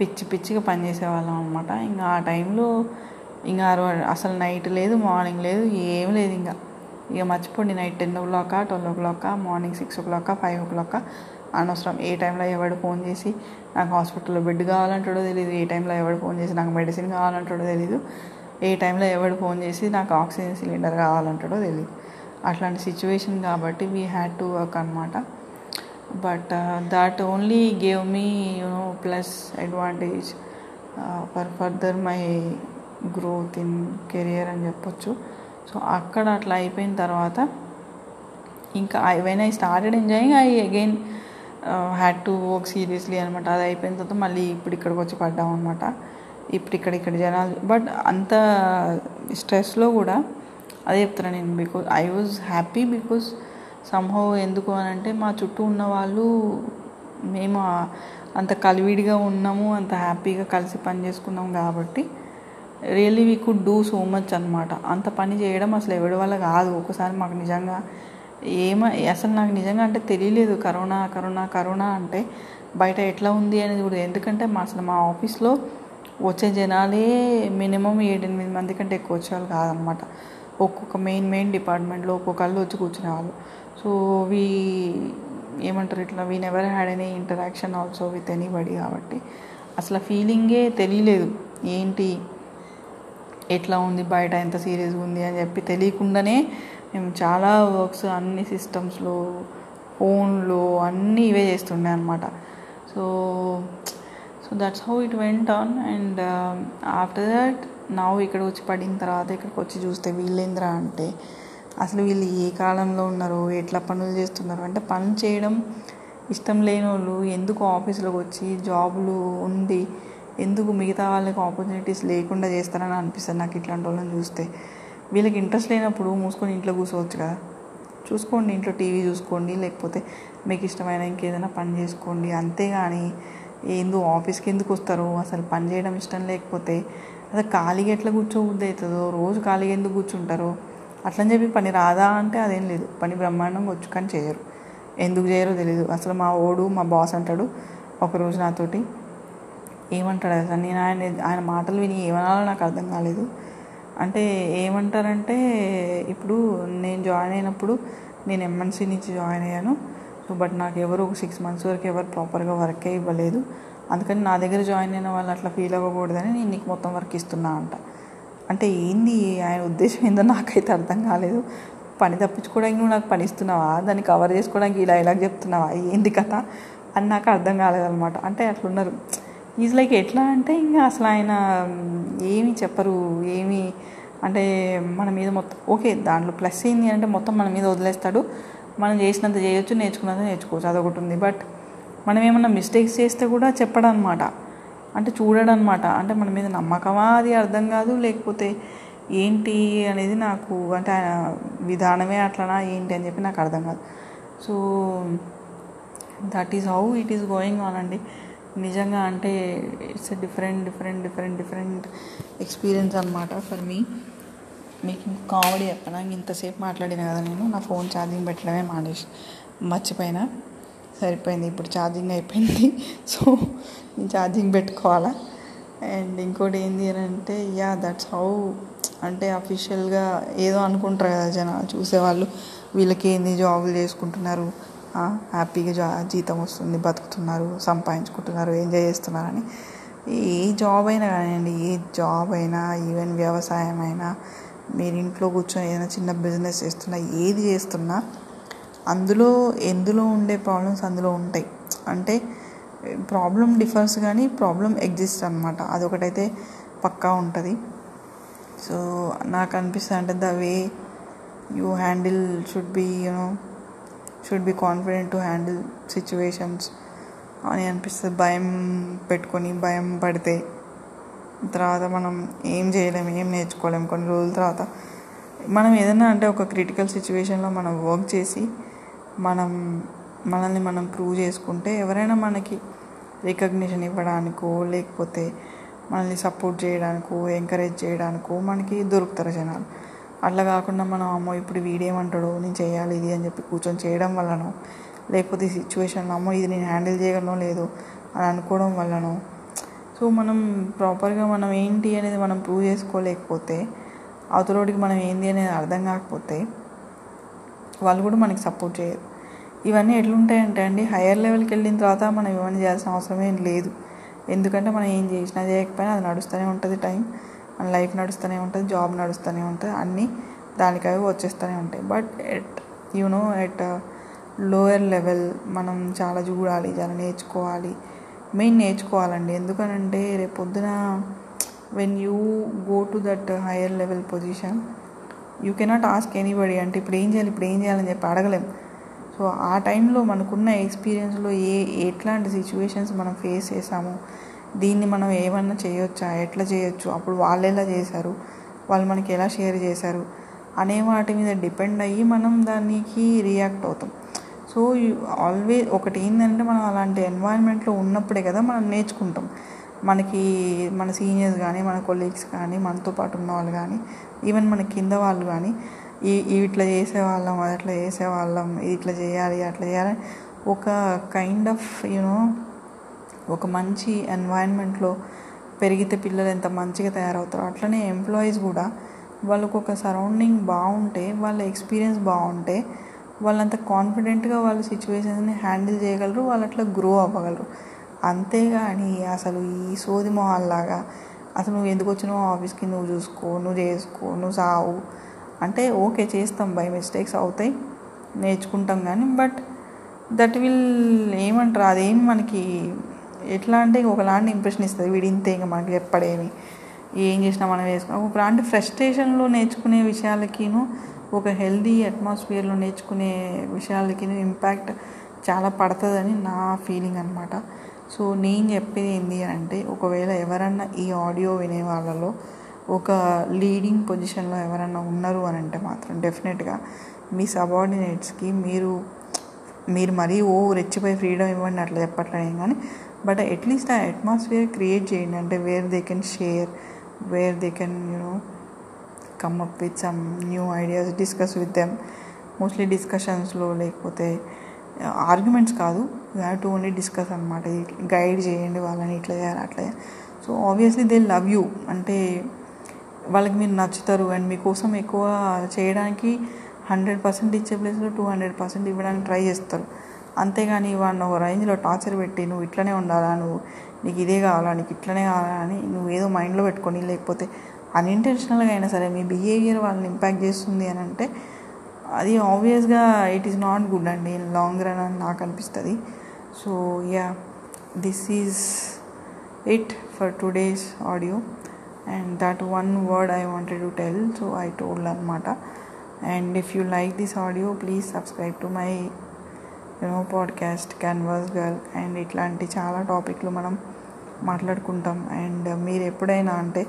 పిచ్చి పిచ్చిగా పనిచేసేవాళ్ళం అనమాట ఇంకా ఆ టైంలో ఇంకా అసలు నైట్ లేదు మార్నింగ్ లేదు ఏం లేదు ఇంకా. ఇక మర్చిపోండి night ten o'clock twelve o'clock morning six o'clock five o'clock అనవసరం. ఏ టైంలో ఎవడు ఫోన్ చేసి నాకు హాస్పిటల్లో బెడ్ కావాలంటాడో తెలియదు ఏ టైంలో ఎవడు ఫోన్ చేసి నాకు మెడిసిన్ కావాలంటాడో తెలియదు ఏ టైంలో ఎవడు ఫోన్ చేసి నాకు ఆక్సిజన్ సిలిండర్ కావాలంటాడో తెలియదు అట్లాంటి సిచ్యువేషన్ కాబట్టి వీ హ్యాడ్ టు వర్క్ అనమాట but that only gave me you know plus advantage for further my growth in career అని చెప్పొచ్చు. సో అక్కడ అట్లా అయిపోయిన తర్వాత ఇంకా I when I started enjoying I again had to work seriously అనమాట అది అయిపోయిన తర్వాత మళ్ళీ ఇప్పుడు ఇక్కడికి వచ్చి పడ్డాం అనమాట ఇప్పుడు ఇక్కడ ఇక్కడ జనాలు బట్ అంత స్ట్రెస్లో కూడా అదే చెప్తున్నాను నేను because I was happy because somehow ఎందుకు అని అంటే మా చుట్టూ ఉన్న వాళ్ళు మేము అంత కలివిడిగా ఉన్నాము అంత హ్యాపీగా కలిసి పని చేసుకున్నాం కాబట్టి really we could do so much అనమాట అంత పని చేయడం అసలు ఎవరి వల్ల కాదు. ఒకసారి మాకు నిజంగా ఏమ అసలు నాకు నిజంగా అంటే తెలియలేదు కరోనా కరోనా కరోనా అంటే బయట ఎట్లా ఉంది అనేది కూడా. ఎందుకంటే మా అసలు మా ఆఫీస్లో వచ్చే జనాలే మినిమం ఏడెనిమిది మంది కంటే ఎక్కువ వచ్చేవాళ్ళు కాదనమాట ఒక్కొక్క మెయిన్ మెయిన్ డిపార్ట్మెంట్లో ఒక్కొక్కళ్ళు వచ్చి కూర్చునేవాళ్ళు. సో వీ ఏమంటారు ఇట్లా we never had any interaction also with anybody కాబట్టి అసలు ఫీలింగే తెలియలేదు. ఏంటి? ఎట్లా ఉంది? బయట ఎంత సీరియస్గా ఉంది అని చెప్పి తెలియకుండానే మేము చాలా వర్క్స్ అన్ని సిస్టమ్స్లో ఫోన్లో అన్నీ ఇవే చేస్తుండే అనమాట so so that's how it went on and after that నా ఇక్కడ వచ్చి పడిన తర్వాత ఇక్కడికి వచ్చి చూస్తే వీళ్ళేంద్రా అంటే అసలు వీళ్ళు ఏ కాలంలో ఉన్నారో ఎట్లా పనులు చేస్తున్నారు అంటే పనులు చేయడం ఇష్టం లేని వాళ్ళు ఎందుకు ఆఫీస్లోకి వచ్చి జాబులు ఉండి ఎందుకు మిగతా వాళ్ళకి ఆపర్చునిటీస్ లేకుండా చేస్తారని అనిపిస్తుంది నాకు ఇట్లాంటి వాళ్ళని చూస్తే. వీళ్ళకి ఇంట్రెస్ట్ లేనప్పుడు మూసుకొని ఇంట్లో కూర్చోవచ్చు కదా. చూసుకోండి ఇంట్లో టీవీ చూసుకోండి లేకపోతే మీకు ఇష్టమైన ఇంకేదైనా పని చేసుకోండి. అంతేగాని ఏందో ఆఫీస్కి ఎందుకు వస్తారు? అసలు పని చేయడం ఇష్టం లేకపోతే అసలు ఖాళీగా ఎట్లా కూర్చోబుద్ది అవుతుందో? రోజు ఖాళీగా ఎందుకు కూర్చుంటారో? అట్లని చెప్పి పని రాదా అంటే అదేం లేదు. పని బ్రహ్మాండంగా వచ్చు కానీ చేయరు. ఎందుకు చేయరో తెలియదు అసలు మా ఓడు మా బాస్ అంటాడు ఒకరోజు నాతోటి ఏమంటాడు అసలు? నేను ఆయన ఆయన మాటలు విని ఏమనాలో నాకు అర్థం కాలేదు. అంటే ఏమంటారంటే ఇప్పుడు నేను జాయిన్ అయినప్పుడు నేను ఎంఎన్సీ నుంచి జాయిన్ అయ్యాను. సో బట్ నాకు ఎవరు ఒక సిక్స్ మంత్స్ వరకు ఎవరు ప్రాపర్గా వర్కే ఇవ్వలేదు. అందుకని నా దగ్గర జాయిన్ అయిన వాళ్ళు అట్లా ఫీల్ అవ్వకూడదని నేను నీకు మొత్తం వర్క్ ఇస్తున్నా అంట. అంటే ఏంది? ఆయన ఉద్దేశం ఏందో నాకైతే అర్థం కాలేదు. పని తప్పించుకోవడానికి నువ్వు నాకు పని ఇస్తున్నావా? దాన్ని కవర్ చేసుకోవడానికి ఈ డైలాగ్ చెప్తున్నావా? ఏంది కథ? అని నాకు అర్థం కాలేదన్నమాట. అంటే అట్లున్నారు. ఈజ్ లైక్ ఎట్లా అంటే ఇంకా అసలు ఆయన ఏమి చెప్పరు. ఏమి అంటే మన మీద మొత్తం ఓకే దాంట్లో ప్లస్ ఏంది అంటే మొత్తం మన మీద వదిలేస్తాడు. మనం చేసినంత చేయొచ్చు నేర్చుకున్నంత నేర్చుకోవచ్చు. అదొకటి ఉంది. బట్ మనం ఏమన్నా మిస్టేక్స్ చేస్తే కూడా చెప్పడం అనమాట అంటే చూడడం అనమాట అంటే మన మీద నమ్మకమా? అది అర్థం కాదు. లేకపోతే ఏంటి అనేది నాకు అంటే ఆయన విధానమే అట్లనా? ఏంటి అని చెప్పి నాకు అర్థం కాదు. So that is how it is going on అండి. నిజంగా అంటే it's a different different different different experience అనమాట ఫర్ మీ మీకు కామెడీ చెప్పనా? ఇంతసేపు మాట్లాడిన కదా నేను. నా ఫోన్ ఛార్జింగ్ పెట్టడమే మానేసి మర్చిపోయినా. సరిపోయింది. ఇప్పుడు ఛార్జింగ్ అయిపోయింది. సో నేను ఛార్జింగ్ పెట్టుకోవాలా? అండ్ ఇంకోటి ఏంటి అని అంటే యా దట్స్ హౌ అంటే అఫీషియల్గా ఏదో అనుకుంటారు కదా జనాలు చూసేవాళ్ళు. వీళ్ళకి ఏంది జాబులు చేసుకుంటున్నారు. హ్యాపీగా జా జీతం వస్తుంది బతుకుతున్నారు సంపాదించుకుంటున్నారు ఎంజాయ్ చేస్తున్నారని. ఏ జాబ్ అయినా కానివ్వండి ఏ జాబ్ అయినా ఈవెన్ వ్యవసాయం అయినా మీరు ఇంట్లో కూర్చొని ఏదైనా చిన్న బిజినెస్ చేస్తున్నా ఏది చేస్తున్నా అందులో ఎందులో ఉండే ప్రాబ్లమ్స్ అందులో ఉంటాయి. అంటే ప్రాబ్లం డిఫర్స్ కానీ ప్రాబ్లం ఎగ్జిస్ట్ అనమాట అదొకటైతే పక్కా ఉంటుంది. సో నాకు అనిపిస్తుంది అంటే the way you handle should be you know should be confident to handle situations అని అనిపిస్తుంది. భయం పెట్టుకొని భయం పడితే తర్వాత మనం ఏం చేయలేము ఏం నేర్చుకోలేము కొన్ని రోజుల తర్వాత మనం ఏదైనా అంటే ఒక క్రిటికల్ సిచ్యువేషన్లో మనం వర్క్ చేసి మనం మనల్ని మనం ప్రూవ్ చేసుకుంటే ఎవరైనా మనకి రికగ్నిషన్ ఇవ్వడానికో లేకపోతే మనల్ని సపోర్ట్ చేయడానికో ఎంకరేజ్ చేయడానికో మనకి దొరుకుతారు జనాలు. అట్లా కాకుండా మనం అమ్మో ఇప్పుడు వీడేమంటాడో నేను చేయాలి ఇది అని చెప్పి కూర్చొని చేయడం వల్లనో లేకపోతే ఈ సిచ్యువేషన్లో అమ్మో ఇది నేను హ్యాండిల్ చేయగలనో లేదో అని అనుకోవడం వల్లనో. సో మనం ప్రాపర్గా మనం ఏంటి అనేది మనం ప్రూవ్ చేసుకోలేకపోతే అవతలోడికి మనం ఏంది అనేది అర్థం కాకపోతే వాళ్ళు కూడా మనకి సపోర్ట్ చేయరు. ఇవన్నీ ఎట్లుంటాయంటే అండి హయ్యర్ లెవెల్కి వెళ్ళిన తర్వాత మనం ఇవన్నీ చేయాల్సిన అవసరమేం లేదు. ఎందుకంటే మనం ఏం చేసినా చేయకపోయినా అది నడుస్తూనే ఉంటుంది టైం మన లైఫ్ నడుస్తూనే ఉంటుంది జాబ్ నడుస్తూనే ఉంటుంది అన్నీ దానికి అవి వచ్చేస్తూనే ఉంటాయి. But at you know at lower level మనం చాలా చూడాలి చాలా నేర్చుకోవాలి. మెయిన్ నేర్చుకోవాలండి. ఎందుకనంటే రేపు పొద్దున when you go to that higher level position you cannot ask anybody అంటే ఇప్పుడు ఏం చేయాలి? ఇప్పుడు ఏం చేయాలని చెప్పి అడగలేం. సో ఆ టైంలో మనకున్న ఎక్స్పీరియన్స్లో ఏ ఎట్లాంటి సిచ్యువేషన్స్ మనం ఫేస్ చేసాము? దీన్ని మనం ఏమన్నా చేయొచ్చా? ఎట్లా చేయొచ్చు? అప్పుడు వాళ్ళు ఎలా చేశారు? వాళ్ళు మనకి ఎలా షేర్ చేశారు? అనే వాటి మీద డిపెండ్ అయ్యి మనం దానికి రియాక్ట్ అవుతాం. సో ఆల్వేస్ ఒకటి ఏంటంటే మనం అలాంటి ఎన్వైరన్మెంట్లో ఉన్నప్పుడే కదా మనం నేర్చుకుంటాం. మనకి మన సీనియర్స్ కానీ మన కొలీగ్స్ కానీ మనతో పాటు ఉన్న వాళ్ళు కానీ ఈవెన్ మన కింద వాళ్ళు కానీ ఈ ఇట్లా చేసేవాళ్ళం అది అట్లా చేసేవాళ్ళం ఇది ఇట్లా చేయాలి అట్లా చేయాలి ఒక కైండ్ ఆఫ్ యూనో ఒక మంచి ఎన్వైరన్మెంట్లో పెరిగితే పిల్లలు ఎంత మంచిగా తయారవుతారో అట్లనే ఎంప్లాయీస్ కూడా వాళ్ళకు ఒక సరౌండింగ్ బాగుంటే వాళ్ళ ఎక్స్పీరియన్స్ బాగుంటే వాళ్ళంత కాన్ఫిడెంట్గా వాళ్ళ సిచ్యువేషన్స్ని హ్యాండిల్ చేయగలరు వాళ్ళు అట్లా గ్రో అవ్వగలరు. అంతేగాని అసలు ఈ సోది మొహాల్లాగా అసలు నువ్వు ఎందుకు వచ్చినావు ఆఫీస్కి? నువ్వు చూసుకో నువ్వు చేసుకో నువ్వు సావు. అంటే ఓకే చేస్తాం. బై మిస్టేక్స్ అవుతాయి. నేర్చుకుంటాం కానీ బట్ దట్ విల్ ఏమంటారు? అదేం మనకి ఎట్లా అంటే ఒకలాంటి ఇంప్రెషన్ ఇస్తుంది. వీడి ఇంకా మనకి చెప్పడేమి. ఏం చేసినా మనం వేసుకున్నాం. ఒకలాంటి ఫ్రస్ట్రేషన్లో నేర్చుకునే విషయాలకిను ఒక హెల్దీ అట్మాస్ఫియర్లో నేర్చుకునే విషయాలకి ఇంపాక్ట్ చాలా పడుతుందని నా ఫీలింగ్ అనమాట సో నేను చెప్పేది ఏంటి అని అంటే ఒకవేళ ఎవరన్నా ఈ ఆడియో వినే వాళ్ళలో ఒక లీడింగ్ పొజిషన్లో ఎవరన్నా ఉన్నారు అని అంటే మాత్రం డెఫినెట్గా మీ సబార్డినేట్స్కి మీరు మీరు మరీ ఓ రెచ్చిపోయి ఫ్రీడమ్ ఇవ్వండి అట్లా చెప్పట్లేదు కానీ బట్ అట్లీస్ట్ ఆ అట్మాస్ఫియర్ క్రియేట్ చేయండి. అంటే where they can share where they can you know come up with some new ideas discuss with them mostly డిస్కషన్స్లో లేకపోతే uh, ఆర్గ్యుమెంట్స్ కాదు you have to only discuss అనమాట గైడ్ చేయండి వాళ్ళని ఇట్లా చేయాలి అట్లా చేయాలి. So obviously they love you అంటే వాళ్ళకి మీరు నచ్చుతారు. అండ్ మీకోసం ఎక్కువ చేయడానికి హండ్రెడ్ పర్సెంట్ ఇచ్చే ప్లేస్లో టూ హండ్రెడ్ పర్సెంట్ ఇవ్వడానికి ట్రై చేస్తారు. అంతేగాని వాడిని ఒక రేంజ్లో టార్చర్ పెట్టి నువ్వు ఇట్లనే ఉండాలా? నువ్వు నీకు ఇదే కావాలా? నీకు ఇట్లనే కావాలా? అని నువ్వు ఏదో మైండ్లో పెట్టుకొని లేకపోతే అన్ఇంటెన్షనల్గా అయినా సరే మీ బిహేవియర్ వాళ్ళని ఇంపాక్ట్ చేస్తుంది అని అంటే అది ఆబ్వియస్గా ఇట్ ఈస్ నాట్ గుడ్ అండి. లాంగ్ రన్ అని నాకు అనిపిస్తుంది. So yeah this it it for audio. Audio and that one word I wanted tell tell so I told and and if you like this audio please subscribe to my you know podcast canvas girl and ఇట్లాంటి చాలా టాపిక్లు మనం మాట్లాడుకుంటాం. And మీరు ఎప్పుడైనా అంటే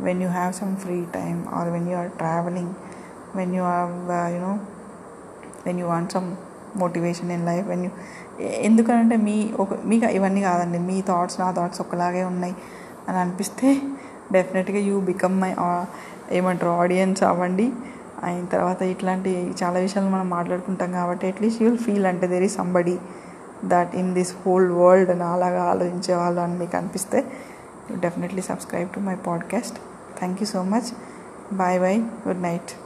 when you have some free time or when you are travelling when you have you know when you want some motivation in life when you ఎందుకంటే మీ ఒక మీకు ఇవన్నీ కాదండి. మీ థాట్స్ నా థాట్స్ ఒకలాగే ఉన్నాయి అని అనిపిస్తే డెఫినెట్గా యూ బికమ్ మై ఏమంటారు ఆడియన్స్ అవ్వండి. అయిన తర్వాత ఇట్లాంటి చాలా విషయాలు మనం మాట్లాడుకుంటాం కాబట్టి at least you will feel అంటే there is somebody that in this whole world నాలాగా ఆలోచించే వాళ్ళు అని మీకు అనిపిస్తే definitely subscribe to my podcast thank you so much bye bye good night